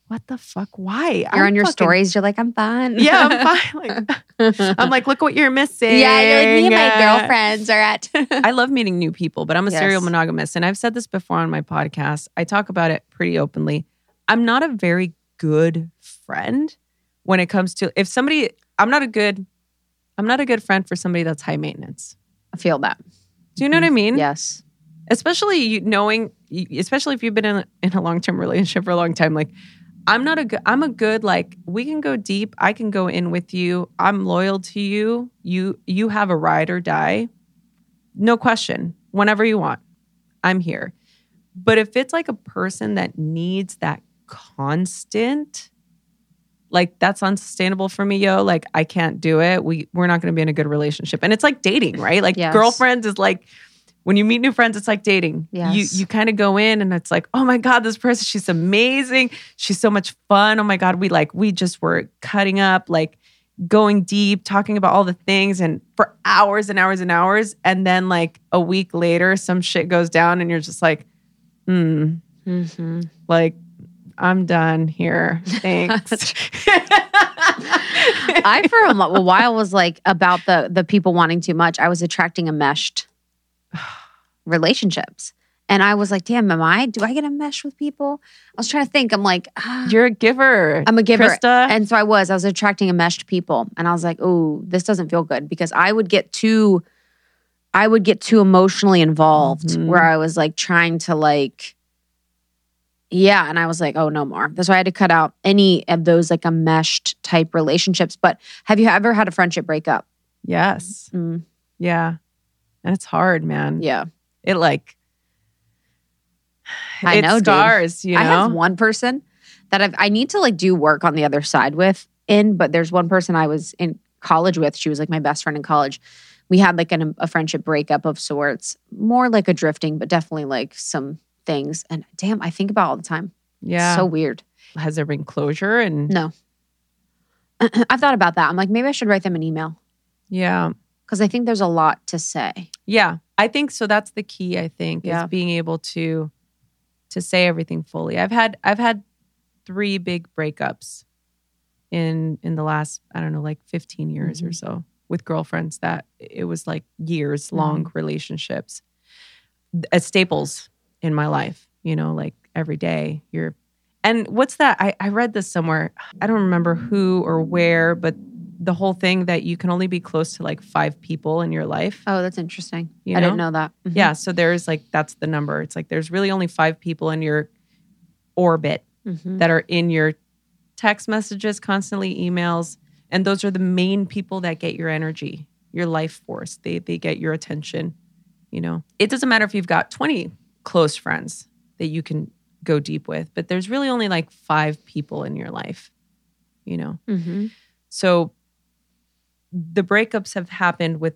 S3: What the fuck? Why?
S1: You're
S3: I'm
S1: on your
S3: fucking-
S1: stories. You're like, I'm fine.
S3: Yeah, I'm [laughs] fine. Like, [laughs] I'm like, look what you're missing.
S1: yeah, you're like me and my girlfriends are at. [laughs]
S3: I love meeting new people, but I'm a serial monogamist. And I've said this before on my podcast. I talk about it pretty openly. I'm not a very good friend when it comes to if somebody I'm not a good I'm not a good friend for somebody that's high maintenance.
S1: I feel that.
S3: Do you know what I mm-hmm. mean?
S1: Yes.
S3: especially you knowing especially if you've been in in a long-term relationship for a long time like i'm not a good i'm a good like we can go deep i can go in with you i'm loyal to you you you have a ride or die. No question whenever you want i'm here. But if it's like a person that needs that constant like that's unsustainable for me yo like i can't do it we we're not going to be in a good relationship. And it's like dating right? Like
S1: Yes.
S3: girlfriends is like when you meet new friends it's like dating.
S1: Yes.
S3: you you kind of go in and it's like oh my god this person she's amazing. She's so much fun. Oh my god we like we just were cutting up like going deep talking about all the things and for hours and hours and hours. And then like a week later some shit goes down and you're just like hmm.
S1: Mm-hmm.
S3: like i'm done here. Thanks. [laughs]
S1: I for a, a while was like about the the people wanting too much. I was attracting a meshed [sighs] relationships, And I was like, damn, am I? Do I get a mesh with people? I was trying to think. I'm like, ah.
S3: You're a giver.
S1: I'm a giver.
S3: Krista.
S1: And so I was. I was attracting a enmeshed people. And I was like, oh, this doesn't feel good because I would get too, I would get too emotionally involved
S3: Mhm.
S1: where I was like trying to like, yeah. And I was like, oh, no more. That's why I had to cut out any of those like enmeshed type relationships. But have you ever had a friendship breakup?
S3: yes.
S1: Mm,
S3: Yeah. And it's hard, man.
S1: yeah.
S3: It like
S1: I
S3: it
S1: know, dude.
S3: scars, you know.
S1: I have one person that I've, I need to like do work on the other side with in, but there's one person I was in college with. She was like my best friend in college. We had like an, a friendship breakup of sorts, more like a drifting, but definitely like some things. And damn, I think about all the time.
S3: yeah.
S1: So weird.
S3: has there been closure and
S1: No. [clears throat] I've thought about that. I'm like, maybe I should write them an email
S3: yeah.
S1: Because I think there's a lot to say.
S3: Yeah. I think so that's the key, I think,
S1: Yeah.
S3: is being able to to say everything fully. I've had I've had three big breakups in in the last, I don't know, like 15 years or mm-hmm. so with girlfriends that it was like years mm-hmm. long relationships. As uh, staples in my life, you know, like every day you're and what's that? I, I read this somewhere. I don't remember who or where, but the whole thing that you can only be close to like five people in your life.
S1: Oh, that's interesting.
S3: You
S1: I didn't
S3: know?
S1: know that. Mhm.
S3: Yeah. So there's like, that's the number. It's like there's really only five people in your orbit
S1: Mhm.
S3: that are in your text messages, constantly emails. And those are the main people that get your energy, your life force. They, they get your attention. You know, it doesn't matter if you've got 20 close friends that you can go deep with, but there's really only like five people in your life, you know?
S1: Mhm.
S3: So the breakups have happened with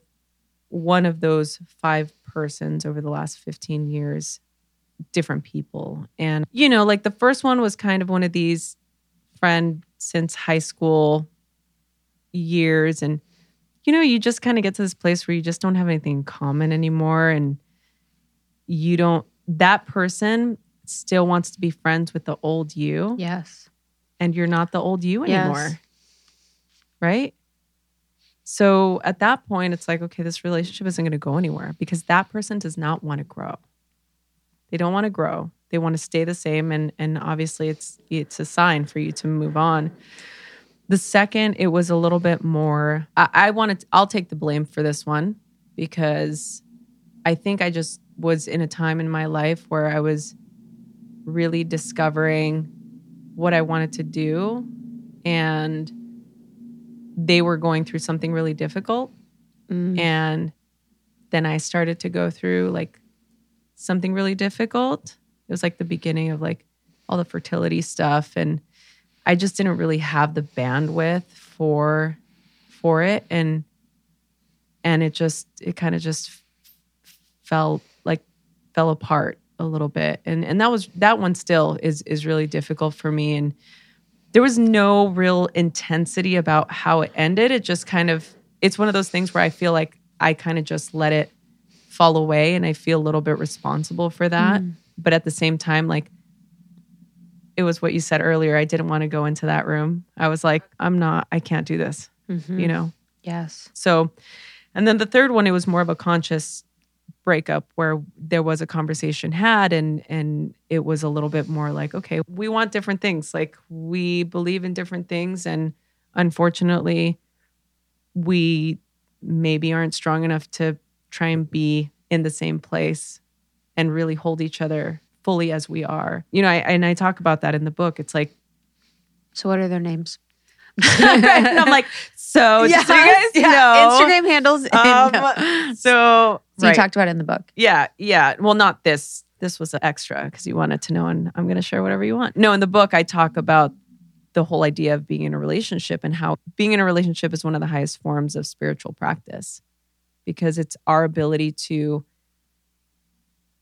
S3: one of those five persons over the last 15 years, different people. And, you know, like the first one was kind of one of these friend since high school years. And, you know, you just kind of get to this place where you just don't have anything in common anymore. And you don't, that person still wants to be friends with the old you
S1: Yes.
S3: and you're not the old you
S1: Yes.
S3: anymore. Right? So at that point, it's like, okay, this relationship isn't going to go anywhere because that person does not want to grow. They don't want to grow. They want to stay the same. And and obviously it's it's a sign for you to move on. The second, it was a little bit more, I, I wanted, I'll take the blame for this one because I think I just was in a time in my life where I was really discovering what I wanted to do. And they were going through something really difficult.
S1: Mm.
S3: And then I started to go through like something really difficult. It was like the beginning of like all the fertility stuff. And I just didn't really have the bandwidth for for it. And and it just it kind of just fell like fell apart a little bit. And and that was that one still is is really difficult for me. And there was no real intensity about how it ended. It just kind of it's one of those things where I feel like I kind of just let it fall away and I feel a little bit responsible for that. But at the same time, like it was what you said earlier. I didn't want to go into that room. I was like, I'm not, I can't do this,
S1: Mhm.
S3: you know?
S1: Yes.
S3: So, and then the third one, it was more of a conscious breakup where there was a conversation had and and it was a little bit more like okay we want different things. Like we believe in different things and unfortunately we maybe aren't strong enough to try and be in the same place and really hold each other fully as we are. You know I, and i talk about that in the book. It's like
S1: So what are their names?
S3: And i'm like so [laughs] just so you guys
S1: yeah.
S3: know
S1: Instagram handles. and-
S3: um, [laughs] so
S1: So you talked about it in the book.
S3: yeah yeah well not this this was an extra because you wanted to know and i'm going to share whatever you want no in the book i talk about the whole idea of being in a relationship and how being in a relationship is one of the highest forms of spiritual practice because it's our ability to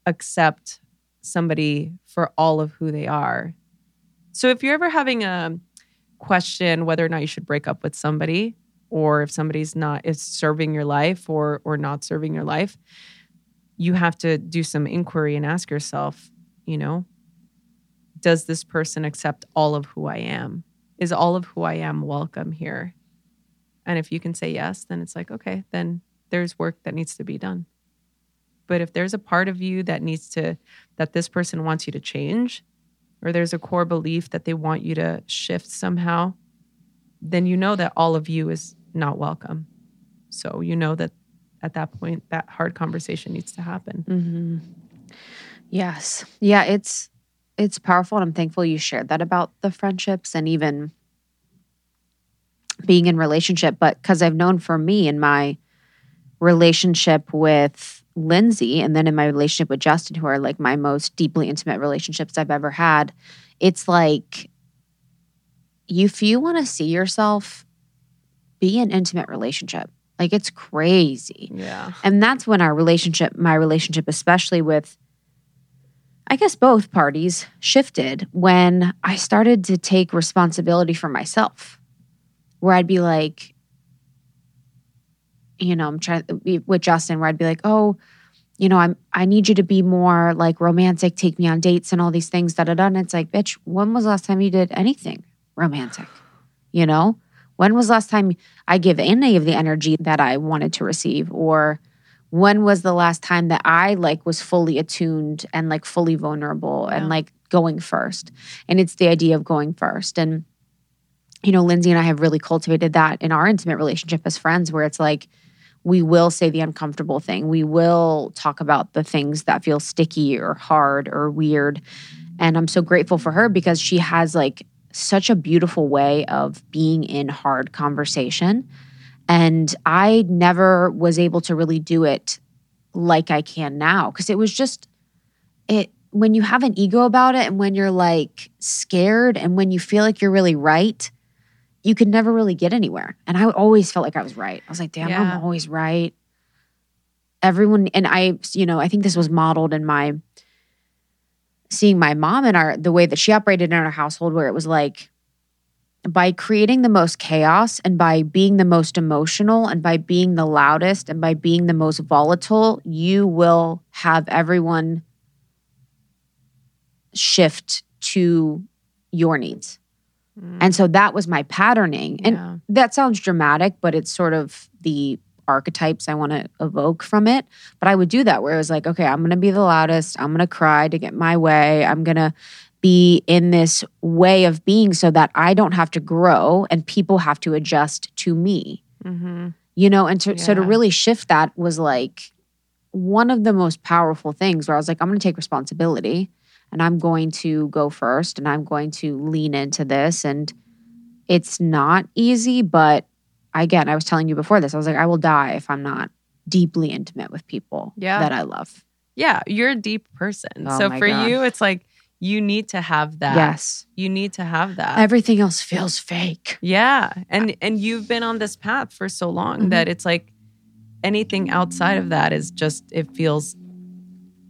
S3: accept somebody for all of who they are so if you're ever having a question whether or not you should break up with somebody or if somebody's not is serving your life or or not serving your life you have to do some inquiry and ask yourself you know does this person accept all of who i am? Is all of who i am welcome here? And if you can say yes then it's like okay then there's work that needs to be done. But if there's a part of you that needs to, that this person wants you to change, or there's a core belief that they want you to shift somehow, then you know that all of you is not welcome. So you know that at that point, that hard conversation needs to happen.
S1: Mm-hmm. Yes. Yeah, it's it's powerful and I'm thankful you shared that about the friendships and even being in relationship, but cuz I've known for me in my relationship with Lindsey and then in my relationship with Justin who are like my most deeply intimate relationships I've ever had, it's like if you want to see yourself be an intimate relationship. Like it's crazy.
S3: Yeah.
S1: And that's when our relationship, my relationship, especially with, I guess both parties, shifted when I started to take responsibility for myself, where I'd be like, you know, I'm trying with Justin, where I'd be like, oh, you know, I'm I need you to be more like romantic, take me on dates and all these things, da da da. And it's like, bitch, when was the last time you did anything romantic? You know? When was the last time I give any of the energy that I wanted to receive? Or when was the last time that I like was fully attuned and like fully vulnerable
S3: Yeah.
S1: and like going first? And it's the idea of going first. And you know, Lindsey and I have really cultivated that in our intimate relationship as friends, where it's like we will say the uncomfortable thing. We will talk about the things that feel sticky or hard or weird. And I'm so grateful for her because she has like such a beautiful way of being in hard conversation. And I never was able to really do it like I can now because it was just it when you have an ego about it and when you're like scared and when you feel like you're really right, you could never really get anywhere. And I always felt like I was right. I was like, damn,
S3: Yeah.
S1: I'm always right. Everyone and I, you know, I think this was modeled in my seeing my mom and our the way that she operated in our household where it was like by creating the most chaos and by being the most emotional and by being the loudest and by being the most volatile, you will have everyone shift to your needs. And so that was my patterning. And
S3: Yeah.
S1: that sounds dramatic, but it's sort of the archetypes I want to evoke from it. But I would do that where it was like, okay, I'm going to be the loudest. I'm going to cry to get my way. I'm going to be in this way of being so that I don't have to grow and people have to adjust to me.
S3: Mhm.
S1: You know, and to, so to really shift that was like one of the most powerful things where I was like, I'm going to take responsibility and I'm going to go first and I'm going to lean into this. And it's not easy, but again, I was telling you before this, I was like, I will die if I'm not deeply intimate with people
S3: Yeah.
S1: that I love.
S3: Yeah, you're a deep person.
S1: Oh
S3: so for
S1: God.
S3: you, it's like you need to have that.
S1: Yes.
S3: You need to have that.
S1: Everything else feels fake.
S3: yeah. And and you've been on this path for so long
S1: Mhm.
S3: that it's like anything outside of that is just it feels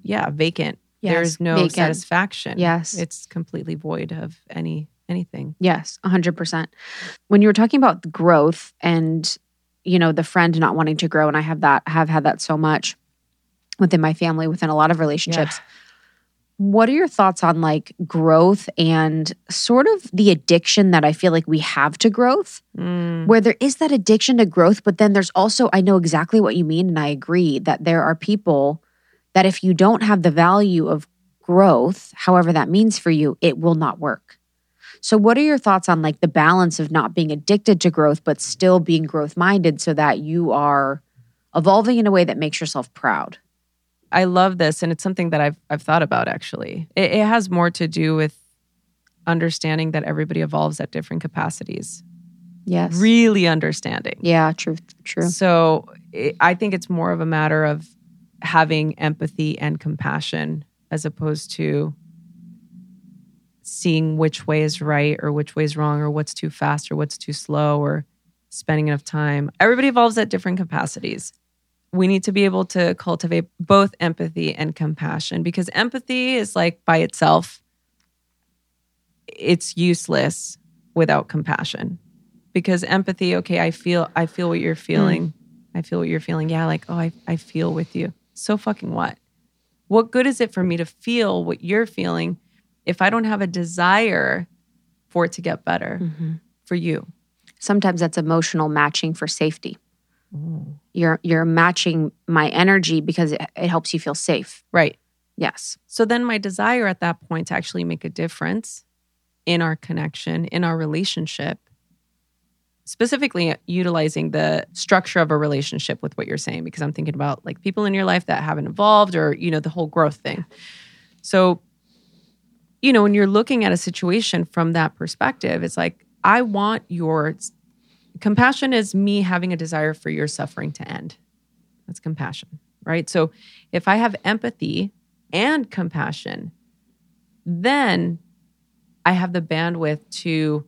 S3: yeah, vacant. There's no
S1: vacant.
S3: satisfaction.
S1: Yes.
S3: It's completely void of any anything.
S1: Yes, 100%. When you were talking about growth and you know the friend not wanting to grow and I have that have had that so much within my family within a lot of relationships. What are your thoughts on like growth and sort of the addiction that I feel like we have to growth?
S3: Mm.
S1: Where there is that addiction to growth, but then there's also, I know exactly what you mean, and I agree that there are people that if you don't have the value of growth, however that means for you, it will not work. So, what are your thoughts on like the balance of not being addicted to growth, but still being growth minded so that you are evolving in a way that makes yourself proud?
S3: I love this, and it's something that I've I've thought about actually. It, it has more to do with understanding that everybody evolves at different capacities.
S1: Yes.
S3: Really understanding.
S1: yeah, true, true.
S3: So it, I think it's more of a matter of having empathy and compassion as opposed to seeing which way is right or which way is wrong or what's too fast or what's too slow or spending enough time. Everybody evolves at different capacities. We need to be able to cultivate both empathy and compassion because empathy is like by itself, it's useless without compassion. Because empathy, okay, I feel I feel what you're hmm. feeling. I feel what you're feeling. Yeah, like, oh, I, I feel with you. So fucking what? What good is it for me to feel what you're feeling if I don't have a desire for it to get better
S1: Mhm.
S3: for you?
S1: Sometimes that's emotional matching for safety. You're you're matching my energy because it, it helps you feel safe.
S3: Right.
S1: Yes.
S3: So then my desire at that point to actually make a difference in our connection, in our relationship, specifically utilizing the structure of a relationship with what you're saying, because I'm thinking about like people in your life that haven't evolved or, you know, the whole growth thing. So, you know, when you're looking at a situation from that perspective, it's like, I want your compassion is me having a desire for your suffering to end. That's compassion, right? So if I have empathy and compassion, then I have the bandwidth to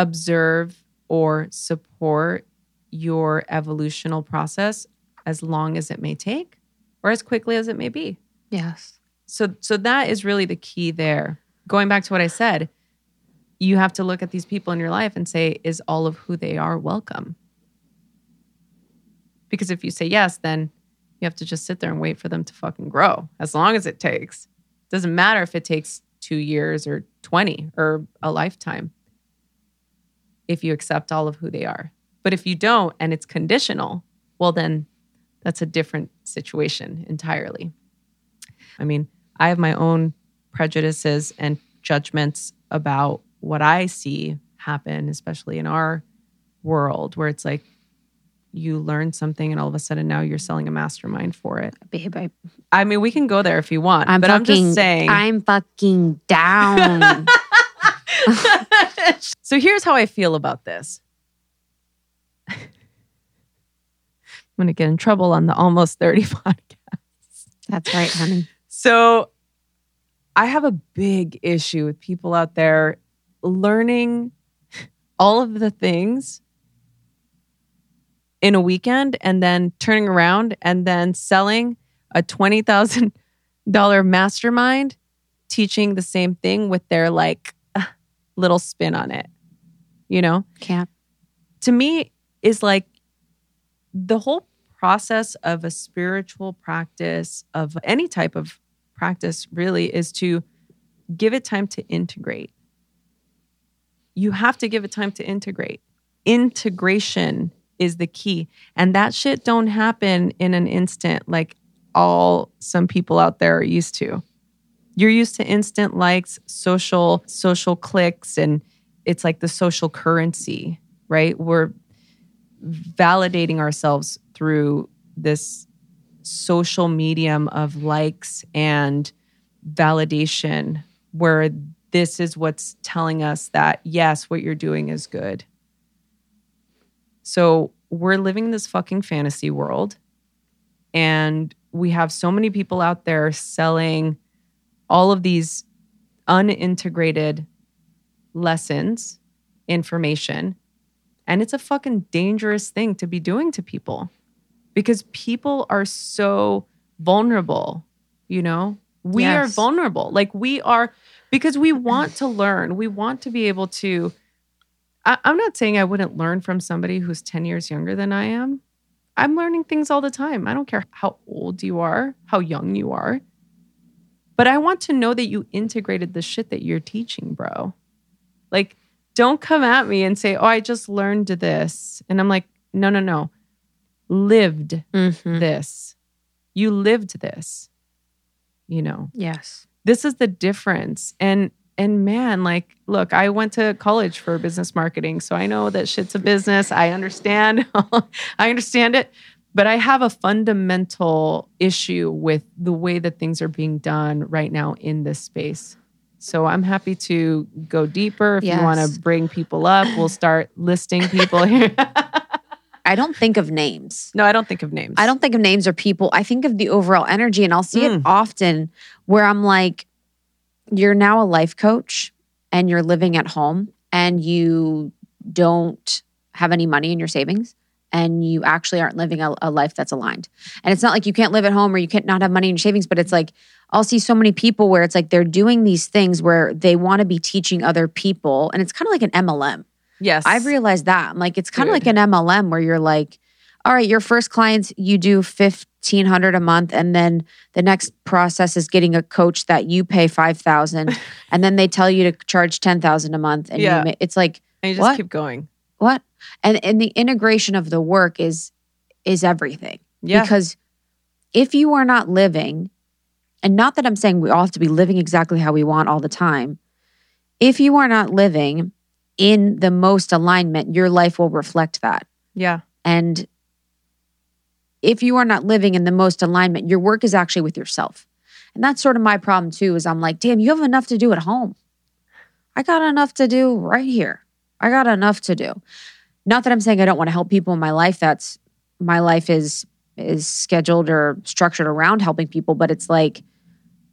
S3: observe or support your evolutional process as long as it may take or as quickly as it may be.
S1: Yes.
S3: So so that is really the key there. Going back to what I said, you have to look at these people in your life and say is all of who they are welcome? Because if you say yes, then you have to just sit there and wait for them to fucking grow as long as it takes. Doesn't matter if it takes 2 years or 20 or a lifetime. If you accept all of who they are. But if you don't and it's conditional, well then that's a different situation entirely. I mean, I have my own prejudices and judgments about what I see happen, especially in our world, where it's like you learn something and all of a sudden now you're selling a mastermind for it.
S1: Babe, I,
S3: I mean, we can go there if you want,
S1: I'm
S3: but I'm
S1: fucking,
S3: just saying.
S1: I'm fucking down. [laughs] [laughs]
S3: so here's how I feel about this. [laughs] I'm going to get in trouble on the almost 30 [laughs] podcast.
S1: That's right, honey.
S3: So I have a big issue with people out there learning all of the things in a weekend and then turning around and then selling a $20,000 mastermind teaching the same thing with their like little spin on it. You know?
S1: Can't.
S3: to me is like the whole process of a spiritual practice of any type of practice really is to give it time to integrate you have to give it time to integrate integration is the key and that shit don't happen in an instant like all some people out there are used to you're used to instant likes social social clicks and it's like the social currency right? We're validating ourselves through this social medium of likes and validation where this is what's telling us that yes what you're doing is good. So we're living in this fucking fantasy world and we have so many people out there selling all of these unintegrated lessons information and it's a fucking dangerous thing to be doing to people because people are so vulnerable, you know? We are vulnerable. Like we are, because we [clears throat] want to learn. We want to be able to. I, I'm not saying I wouldn't learn from somebody who's 10 years younger than I am. I'm learning things all the time. I don't care how old you are, how young you are. But I want to know that you integrated the shit that you're teaching, bro. Like, don't come at me and say, oh, I just learned this. And I'm like, no, no, no. Lived
S1: Mm-hmm.
S3: this. You lived this. You know,
S1: Yes.
S3: this is the difference. And and man, like, look, I went to college for business marketing, so I know that shit's a business. I understand. [laughs] I understand it. But I have a fundamental issue with the way that things are being done right now in this space. So I'm happy to go deeper. If you want to bring people up, we'll start listing people here. [laughs]
S1: I don't think of names.
S3: no, I don't think of names.
S1: I don't think of names or people. I think of the overall energy, and I'll see it
S3: Mm.
S1: often where I'm like, you're now a life coach and you're living at home and you don't have any money in your savings and you actually aren't living a, a life that's aligned. And it's not like you can't live at home or you can't not have money in your savings, but it's like I'll see so many people where it's like they're doing these things where they want to be teaching other people, and it's kind of like an MLM.
S3: Yes.
S1: I've realized that. I'm like, it's kind of like an MLM where you're like, all right, your first clients, you do fifteen hundred a month, and then the next process is getting a coach that you pay five thousand, [laughs] and then they tell you to charge ten thousand a month, and
S3: Yeah.
S1: you it's like
S3: and you just
S1: What?
S3: keep going.
S1: what? And and the integration of the work is is everything.
S3: Yeah.
S1: Because if you are not living, and not that I'm saying we all have to be living exactly how we want all the time, if you are not living in the most alignment, your life will reflect that.
S3: yeah.
S1: And if you are not living in the most alignment, your work is actually with yourself. And that's sort of my problem too, is I'm like, damn, you have enough to do at home. I got enough to do right here. I got enough to do. Not that I'm saying I don't want to help people in my life. That's my life is is scheduled or structured around helping people, but it's like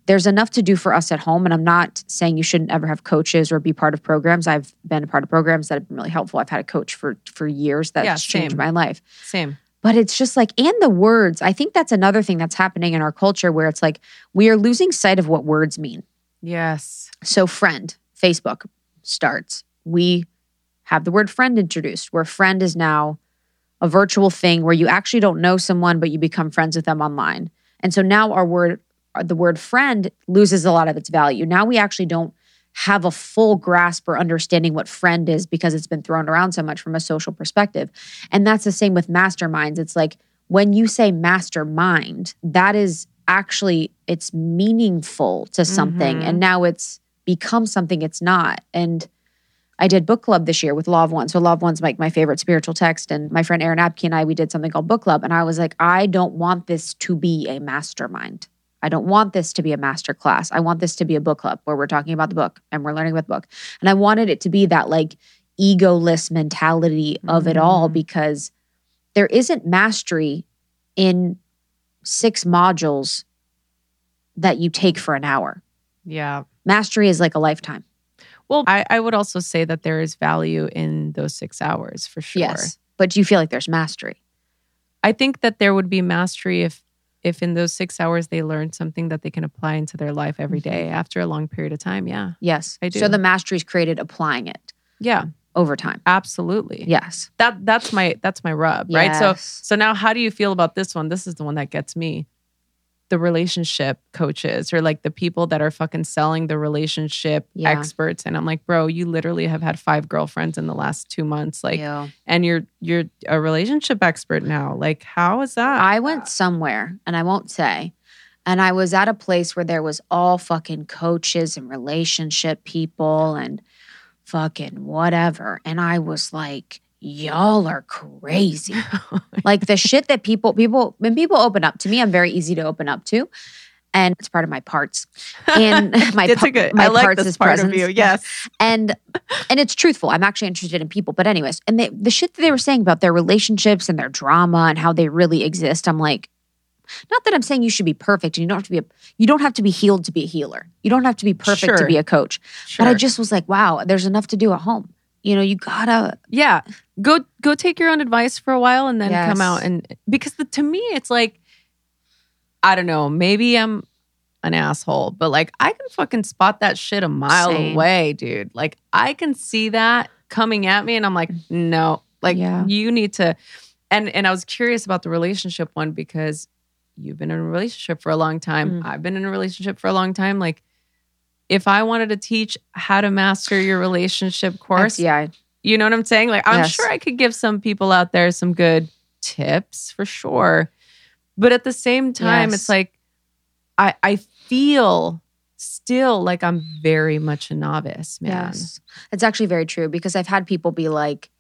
S1: there's enough to do for us at home. And I'm not saying you shouldn't ever have coaches or be part of programs. I've been a part of programs that have been really helpful. I've had a coach for for years that's
S3: Yeah,
S1: changed my life
S3: Same.
S1: but it's just like and the words i think that's another thing that's happening in our culture where it's like we are losing sight of what words mean
S3: Yes.
S1: so friend facebook starts we have the word friend introduced where friend is now a virtual thing where you actually don't know someone but you become friends with them online. And so now our word the word friend loses a lot of its value. Now we actually don't have a full grasp or understanding what friend is because it's been thrown around so much from a social perspective. And that's the same with masterminds. It's like when you say mastermind that is actually it's meaningful to something.
S3: Mhm.
S1: and now it's become something it's not. And I did book club this year with Law of One. So Law of One's like my favorite spiritual text. And my friend Aaron Abke and I, we did something called book club. And I was like, I don't want this to be a mastermind. I don't want this to be a master class. I want this to be a book club where we're talking about the book and we're learning about the book. And I wanted it to be that like egoless mentality of it all
S3: Mhm.
S1: because there isn't mastery in six modules that you take for an hour.
S3: Yeah.
S1: Mastery is like a lifetime.
S3: Well, I, I would also say that there is value in those six hours for sure.
S1: Yes. But do you feel like there's mastery?
S3: I think that there would be mastery if if in those six hours they learn something that they can apply into their life every mm-hmm. day after a long period of time. Yeah.
S1: Yes.
S3: I do.
S1: So the mastery is created applying it
S3: Yeah.
S1: over time.
S3: Absolutely.
S1: Yes.
S3: That that's my that's my rub, right? So so now how do you feel about this one? This is the one that gets me. The relationship coaches or like the people that are fucking selling the relationship
S1: Yeah.
S3: experts. And I'm like, bro, you literally have had five girlfriends in the last two months. Like
S1: Yeah.
S3: and you're you're a relationship expert now. Like, how is that?
S1: I went somewhere, and I won't say, and I was at a place where there was all fucking coaches and relationship people and fucking whatever. And I was like, y'all are crazy. [laughs] like the shit that people people when people open up to me, I'm very easy to open up to. And it's part of my parts. And [laughs] my,
S3: it's a good.
S1: my
S3: I like
S1: parts
S3: this
S1: is
S3: part
S1: presence.
S3: of you. Yes. [laughs]
S1: and and it's truthful. I'm actually interested in people. But anyways, and they, the shit that they were saying about their relationships and their drama and how they really exist, I'm like, not that I'm saying you should be perfect and you don't have to be a, you don't have to be healed to be a healer. You don't have to be perfect to be a coach.
S3: Sure.
S1: But I just was like, wow, there's enough to do at home. You know, you gotta
S3: yeah go go take your own advice for a while and then come out and because the, to me it's like i don't know maybe i'm an asshole but like i can fucking spot that shit a mile
S1: Same.
S3: away dude like i can see that coming at me and i'm like no like
S1: Yeah.
S3: you need to and and i was curious about the relationship one because you've been in a relationship for a long time
S1: Mm.
S3: i've been in a relationship for a long time like if i wanted to teach how to master your relationship course
S1: yeah,
S3: you know what I'm saying? Like, I'm
S1: Yes.
S3: sure I could give some people out there some good tips for sure. But at the same time,
S1: Yes.
S3: it's like, I, I feel still like I'm very much a novice, man.
S1: Yes. It's actually very true because I've had people be like,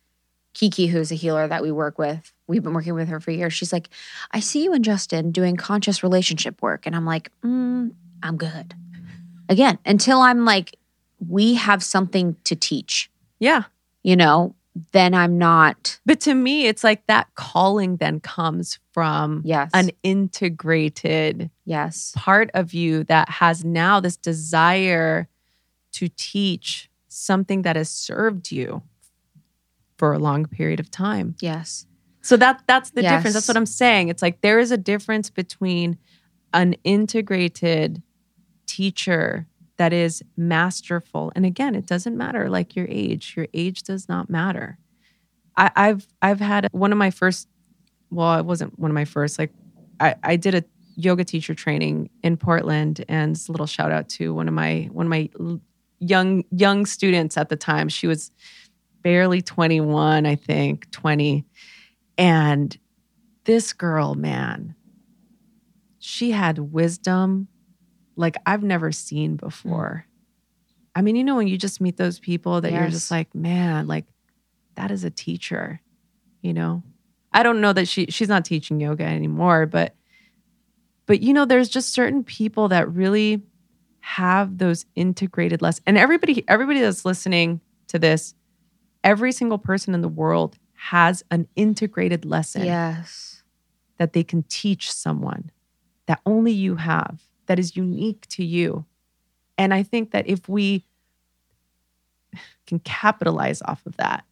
S1: Kiki, who's a healer that we work with, we've been working with her for years. She's like, I see you and Justin doing conscious relationship work. And I'm like, mm, I'm good. Again, until I'm like, we have something to teach,
S3: Yeah.
S1: you know, then I'm not,
S3: But to me, it's like that calling then comes from
S1: yes,
S3: an integrated
S1: yes,
S3: part of you that has now this desire to teach something that has served you for a long period of time.
S1: yes,
S3: So that that's the
S1: Yes.
S3: difference. That's what I'm saying. It's like there is a difference between an integrated teacher that is masterful. And again, it doesn't matter like your age. Your age does not matter. I, I've I've had one of my first well, it wasn't one of my first, like I, I did a yoga teacher training in Portland and a little shout out to one of my one of my young young students at the time. She was barely 21, I think, 20. And this girl, man, she had wisdom like I've never seen before. Mm. I mean, you know, when you just meet those people that you're
S1: Yes.
S3: just like, man, like that is a teacher, you know? I don't know that she she's not teaching yoga anymore, but but you know, there's just certain people that really have those integrated lessons. And everybody, everybody that's listening to this, every single person in the world has an integrated lesson
S1: Yes.
S3: that they can teach someone that only you have, that is unique to you. And I think that if we can capitalize off of that,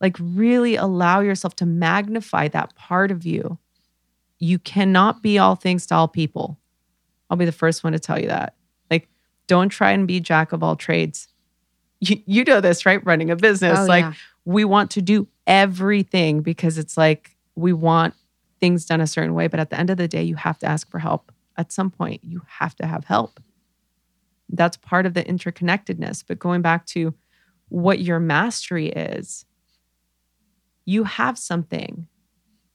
S3: like really allow yourself to magnify that part of you, you cannot be all things to all people. I'll be the first one to tell you that. Like, don't try and be jack of all trades. You, you know this, right? Running a business.
S1: Oh,
S3: like,
S1: yeah.
S3: we want to do everything because it's like we want things done a certain way. But at the end of the day, you have to ask for help. At some point, you have to have help. That's part of the interconnectedness. But going back to what your mastery is, you have something.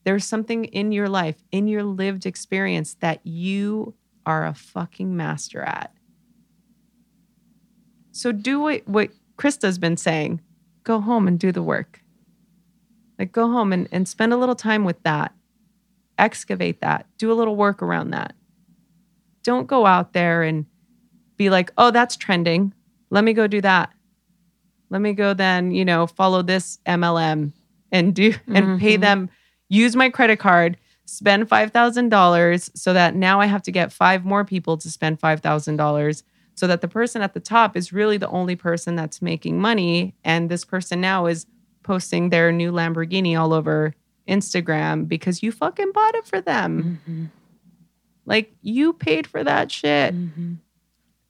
S3: There's something in your life, in your lived experience that you are a fucking master at. So do what, what Krista's been saying go home and do the work. Like go home and, and spend a little time with that. Excavate that. Do a little work around that. Don't go out there and be like, oh, that's trending. Let me go do that. Let me go then, you know, follow this MLM and do [laughs] and pay
S1: Mhm.
S3: them, use my credit card, spend $5,000 so that now I have to get five more people to spend $5,000 so that the person at the top is really the only person that's making money. And this person now is posting their new Lamborghini all over Instagram because you fucking bought it for them.
S1: Mhm.
S3: Like you paid for that shit.
S1: Mhm.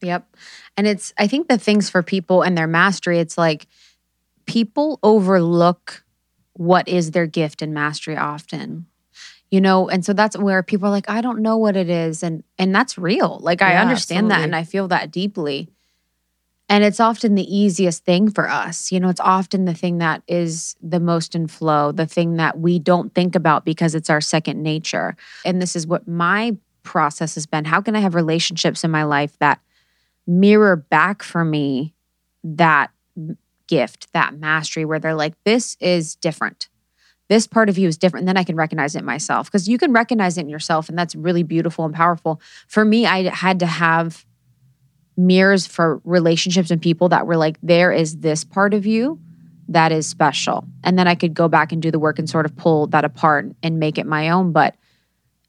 S1: Yep. And it's, I think the things for people and their mastery, it's like people overlook what is their gift and mastery often. You know, and so that's where people are like, I don't know what it is. And and that's real. Like I
S3: Yeah,
S1: understand that and I feel that deeply. And it's often the easiest thing for us. You know, it's often the thing that is the most in flow, the thing that we don't think about because it's our second nature. And this is what my process has been. How can I have relationships in my life that mirror back for me that gift, that mastery, where they're like, this is different. This part of you is different. And then I can recognize it myself because you can recognize it in yourself. And that's really beautiful and powerful. For me, I had to have mirrors for relationships and people that were like, there is this part of you that is special. And then I could go back and do the work and sort of pull that apart and make it my own. But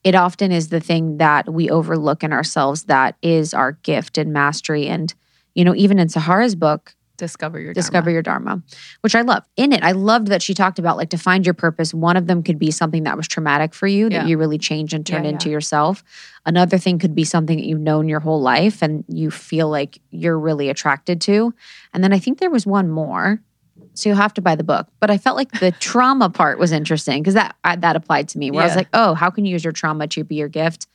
S1: it often is the thing that we overlook in ourselves that is our gift and mastery. And, you know, even in Sahara's book,
S3: Discover your
S1: Discover
S3: Dharma.
S1: Your Dharma, which I love. In it, I loved that she talked about like to find your purpose. One of them could be something that was traumatic for you
S3: Yeah.
S1: that you really change and turn
S3: Yeah,
S1: into yourself. Another thing could be something that you've known your whole life and you feel like you're really attracted to. And then I think there was one more. So you'll have to buy the book. But I felt like the [laughs] trauma part was interesting because that I, that applied to me. Where I was like, oh, how can you use your trauma to be your gift?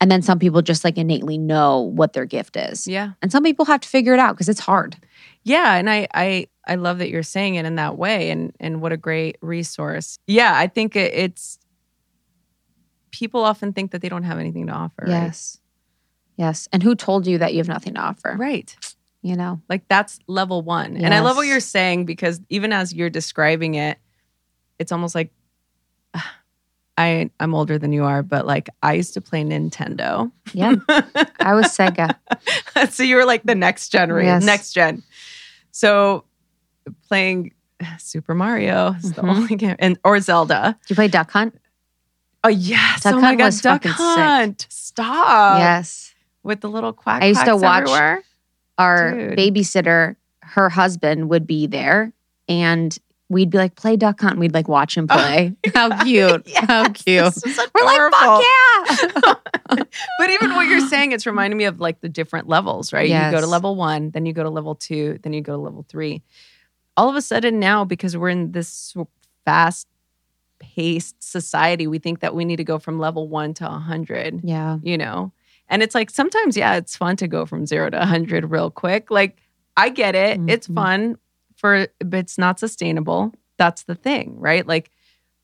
S1: And then some people just like innately know what their gift is.
S3: Yeah.
S1: And some people have to figure it out because it's hard.
S3: Yeah, and I I I love that you're saying it in that way, and and what a great resource. Yeah, I think it, it's people often think that they don't have anything to offer. right?
S1: Yes. Yes. And who told you that you have nothing to offer?
S3: right.
S1: You know?
S3: Like that's level one, and I love what you're saying because even as you're describing it, it's almost like [sighs] I I'm older than you are, but like I used to play Nintendo.
S1: Yeah. [laughs] I was Sega. [laughs]
S3: so you were like the next generation,
S1: Yes.
S3: next gen. So playing [sighs] Super Mario is the
S1: Mhm.
S3: only game, and or Zelda.
S1: Did you play Duck Hunt?
S3: Oh yes!
S1: Duck
S3: oh my
S1: Hunt
S3: god,
S1: was
S3: Duck
S1: fucking sick.
S3: Hunt! Stop!
S1: yes.
S3: with the little quack.
S1: I used to watch-
S3: everywhere.
S1: Our
S3: Dude.
S1: babysitter, her husband would be there and we'd be like, play Duck Hunt. And we'd like watch him oh, play. [laughs] How cute. [laughs] How cute. We're like, fuck yeah. [laughs]
S3: But even what you're saying, it's reminding me of like the different levels, right? You go to level one, then you go to level two, then you go to level three. All of a sudden now, because we're in this fast paced society, we think that we need to go from level one to a 100,
S1: yeah.
S3: you know? And it's like sometimes, yeah, it's fun to go from zero to 100 real quick. Like, I get it. It's
S1: Mhm.
S3: fun for but it's not sustainable. That's the thing, right? Like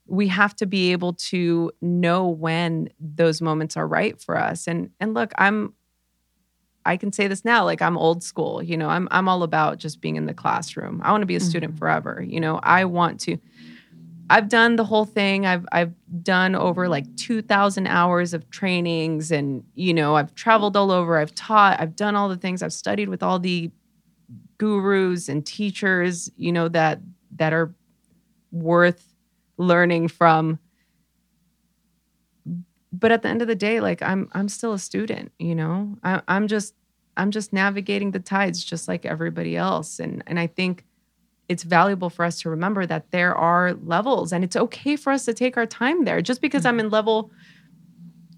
S3: we have to be able to know when those moments are right for us. And and look, I'm I can say this now, like I'm old school, you know, I'm I'm all about just being in the classroom. I want to be a student
S2: Mm-hmm.
S3: forever. You know, I want to I've done the whole thing. I've I've done over like 2000 hours of trainings and you know, I've traveled all over. I've taught, I've done all the things. I've studied with all the gurus and teachers, you know, that that are worth learning from. But at the end of the day, like I'm I'm still a student, you know. I, I'm just I'm just navigating the tides just like everybody else. And and I think it's valuable for us to remember that there are levels and it's okay for us to take our time there. Just because I'm mm-hmm. in level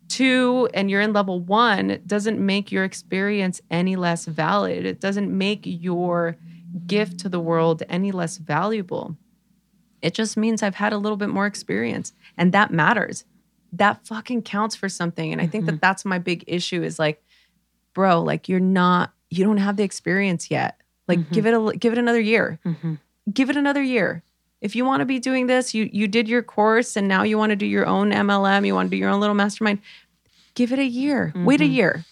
S3: two and you're in level one doesn't make your experience any less valid. It doesn't make your gift to the world any less valuable. It just means I've had a little bit more experience and that matters. That fucking counts for something. And I think that mm-hmm. that's my big issue is like, bro, like you're not, you don't have the experience yet. Like mm-hmm. give it a, give it another year. Mm-hmm. Give it another year. If you want to be doing this, you you did your course and now you want to do your own MLM, you want to do your own little mastermind, give it a year. Wait a mm-hmm. year.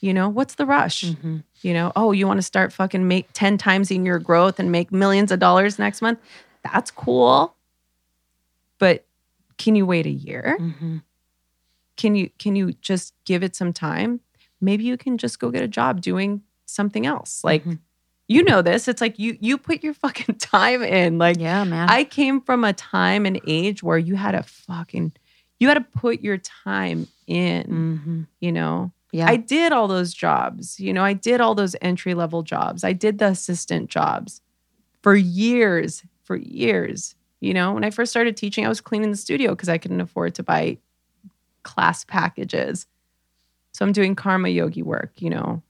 S3: You know, what's the rush? You know, oh, you want to start fucking make 10 times in your growth and make millions of dollars next month? That's cool. But can you wait a year? Can you can you just give it some time? Maybe you can just go get a job doing something else. Like you know this. It's like you you put your [laughs] fucking time in. Like
S1: Yeah, man.
S3: I came from a time and age where you had to fucking you had to put your time in,
S1: mm-hmm.
S3: you know.
S1: Yeah.
S3: I did all those jobs. You know, I did all those entry level jobs. I did the assistant jobs for years, for years. You know, when I first started teaching, I was cleaning the studio because I couldn't afford to buy class packages. So I'm doing karma yogi work, you know.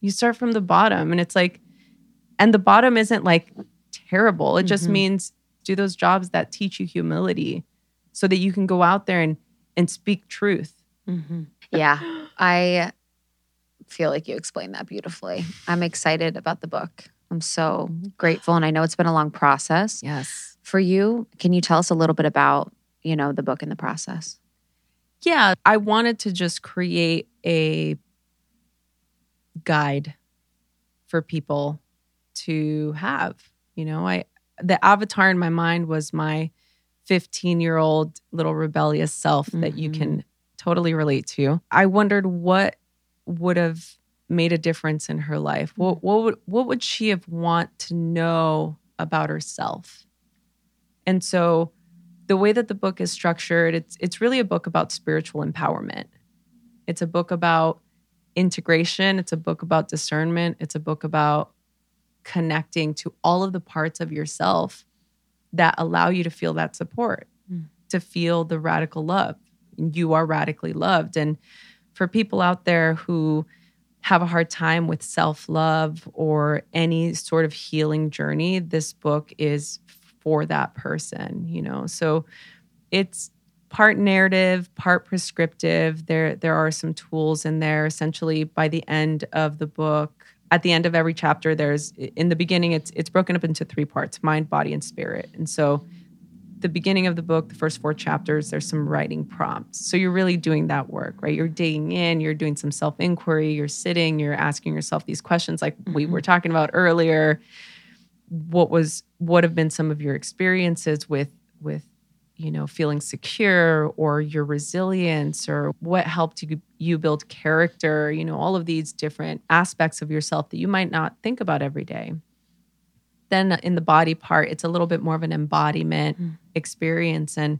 S3: You start from the bottom and it's like, and the bottom isn't like terrible. It just
S1: Mhm.
S3: means do those jobs that teach you humility so that you can go out there and and speak truth.
S1: Mm-hmm. [gasps] Yeah, I feel like you explained that beautifully. I'm excited about the book. I'm so grateful, and I know it's been a long process
S3: Yes.
S1: for you. Can you tell us a little bit about you know the book and the process?
S3: Yeah, I wanted to just create a guide for people to have. You know, I the avatar in my mind was my 15 year old little rebellious self that you can mm-hmm. totally relate to. I wondered what would have made a difference in her life. What mm. what would what would she have want to know about herself? And so the way that the book is structured, it's it's really a book about spiritual empowerment. It's a book about integration, it's a book about discernment, it's a book about connecting to all of the parts of yourself that allow you to feel that support,
S1: Mm.
S3: to feel the radical love. You are radically loved. And for people out there who have a hard time with self love or any sort of healing journey, this book is for that person, you know? So it's part narrative, part prescriptive. There, there are some tools in there. Essentially, by the end of the book, at the end of every chapter, there's in the beginning, it's it's broken up into three parts: mind, body, and spirit. And so, the beginning of the book, the first four chapters, there's some writing prompts. So you're really doing that work, right? You're digging in, you're doing some self inquiry, you're sitting, you're asking yourself these questions, like we mm-hmm. were talking about earlier. What was what have been some of your experiences with with you know feeling secure or your resilience or what helped you you build character you know all of these different aspects of yourself that you might not think about every day. Then in the body part it's a little bit more of an embodiment hmm. experience. And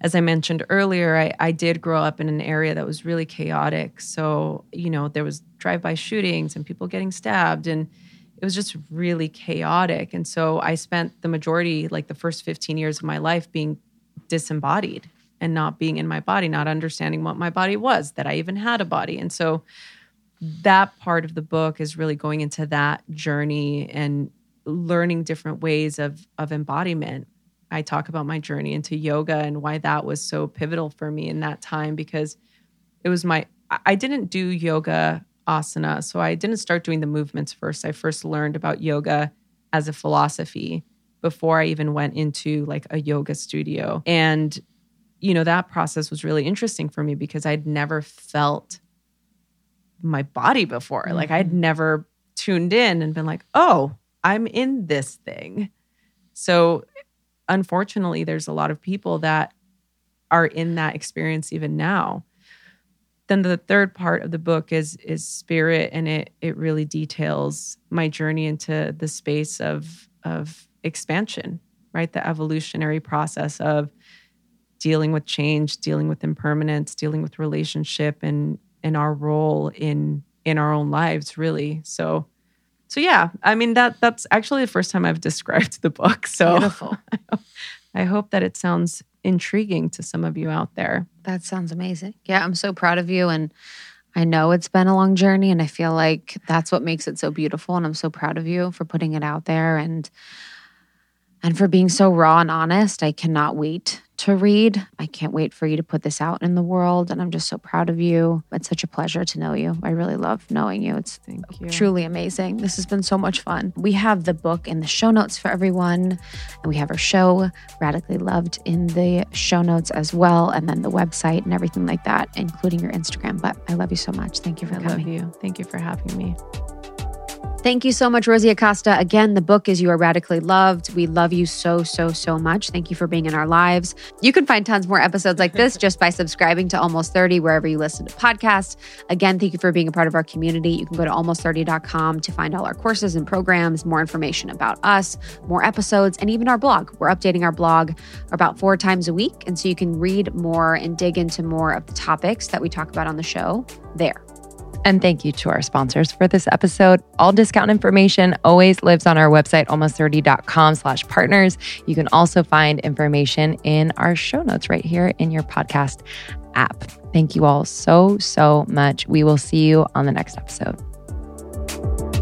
S3: as i mentioned earlier I, I did grow up in an area that was really chaotic. So you know there was drive-by shootings and people getting stabbed and it was just really chaotic. And so i spent the majority like the first 15 years of my life being disembodied and not being in my body not understanding what my body was that i even had a body. And so that part of the book is really going into that journey and learning different ways of of embodiment. I talk about my journey into yoga and why that was so pivotal for me in that time because it was my I- i didn't do yoga asana so i didn't start doing the movements first. I first learned about yoga as a philosophy before I even went into like a yoga studio. And, you know, that process was really interesting for me because I'd never felt my body before. Like I'd mm-hmm. never tuned in and been like, oh, I'm in this thing. So, unfortunately, there's a lot of people that are in that experience even now. Then the third part of the book is is spirit, and it it really details my journey into the space of of expansion, right? The evolutionary process of dealing with change, dealing with impermanence, dealing with relationship, and and our role in in our own lives, really. So so yeah, I mean that that's actually the first time I've [laughs] described the book. So
S1: Beautiful. [laughs]
S3: I hope that it sounds intriguing to some of you out there.
S1: That sounds amazing. Yeah, I'm so proud of you. And I know it's been a long journey, and I feel like that's what makes it so beautiful. And I'm so proud of you for putting it out there and and for being so raw and honest. I cannot wait to read. I can't wait for you to put this out in the world. And I'm just so proud of you. It's such a pleasure to know you. I really love knowing you. It's
S3: Thank you.
S1: truly amazing. This has been so much fun. We have the book in the show notes for everyone, and we have our show, Radically Loved, in the show notes as well, and then the website and everything like that, including your Instagram. But I love you so much. Thank you for
S3: I love
S1: coming.
S3: you. Thank you for having me.
S1: Thank you so much, Rosie Acosta. Again, the book is You Are Radically Loved. We love you so, so, so much. Thank you for being in our lives. You can find tons more episodes like this just by subscribing to Almost 30 wherever you listen to podcasts. Again, thank you for being a part of our community. You can go to almost30.com to find all our courses and programs, more information about us, more episodes, and even our blog. We're updating our blog about four times a week. And so you can read more and dig into more of the topics that we talk about on the show there.
S2: And thank you to our sponsors for this episode. All discount information always lives on our website, almost30.com slash partners. You can also find information in our show notes right here in your podcast app. Thank you all so, so much. We will see you on the next episode.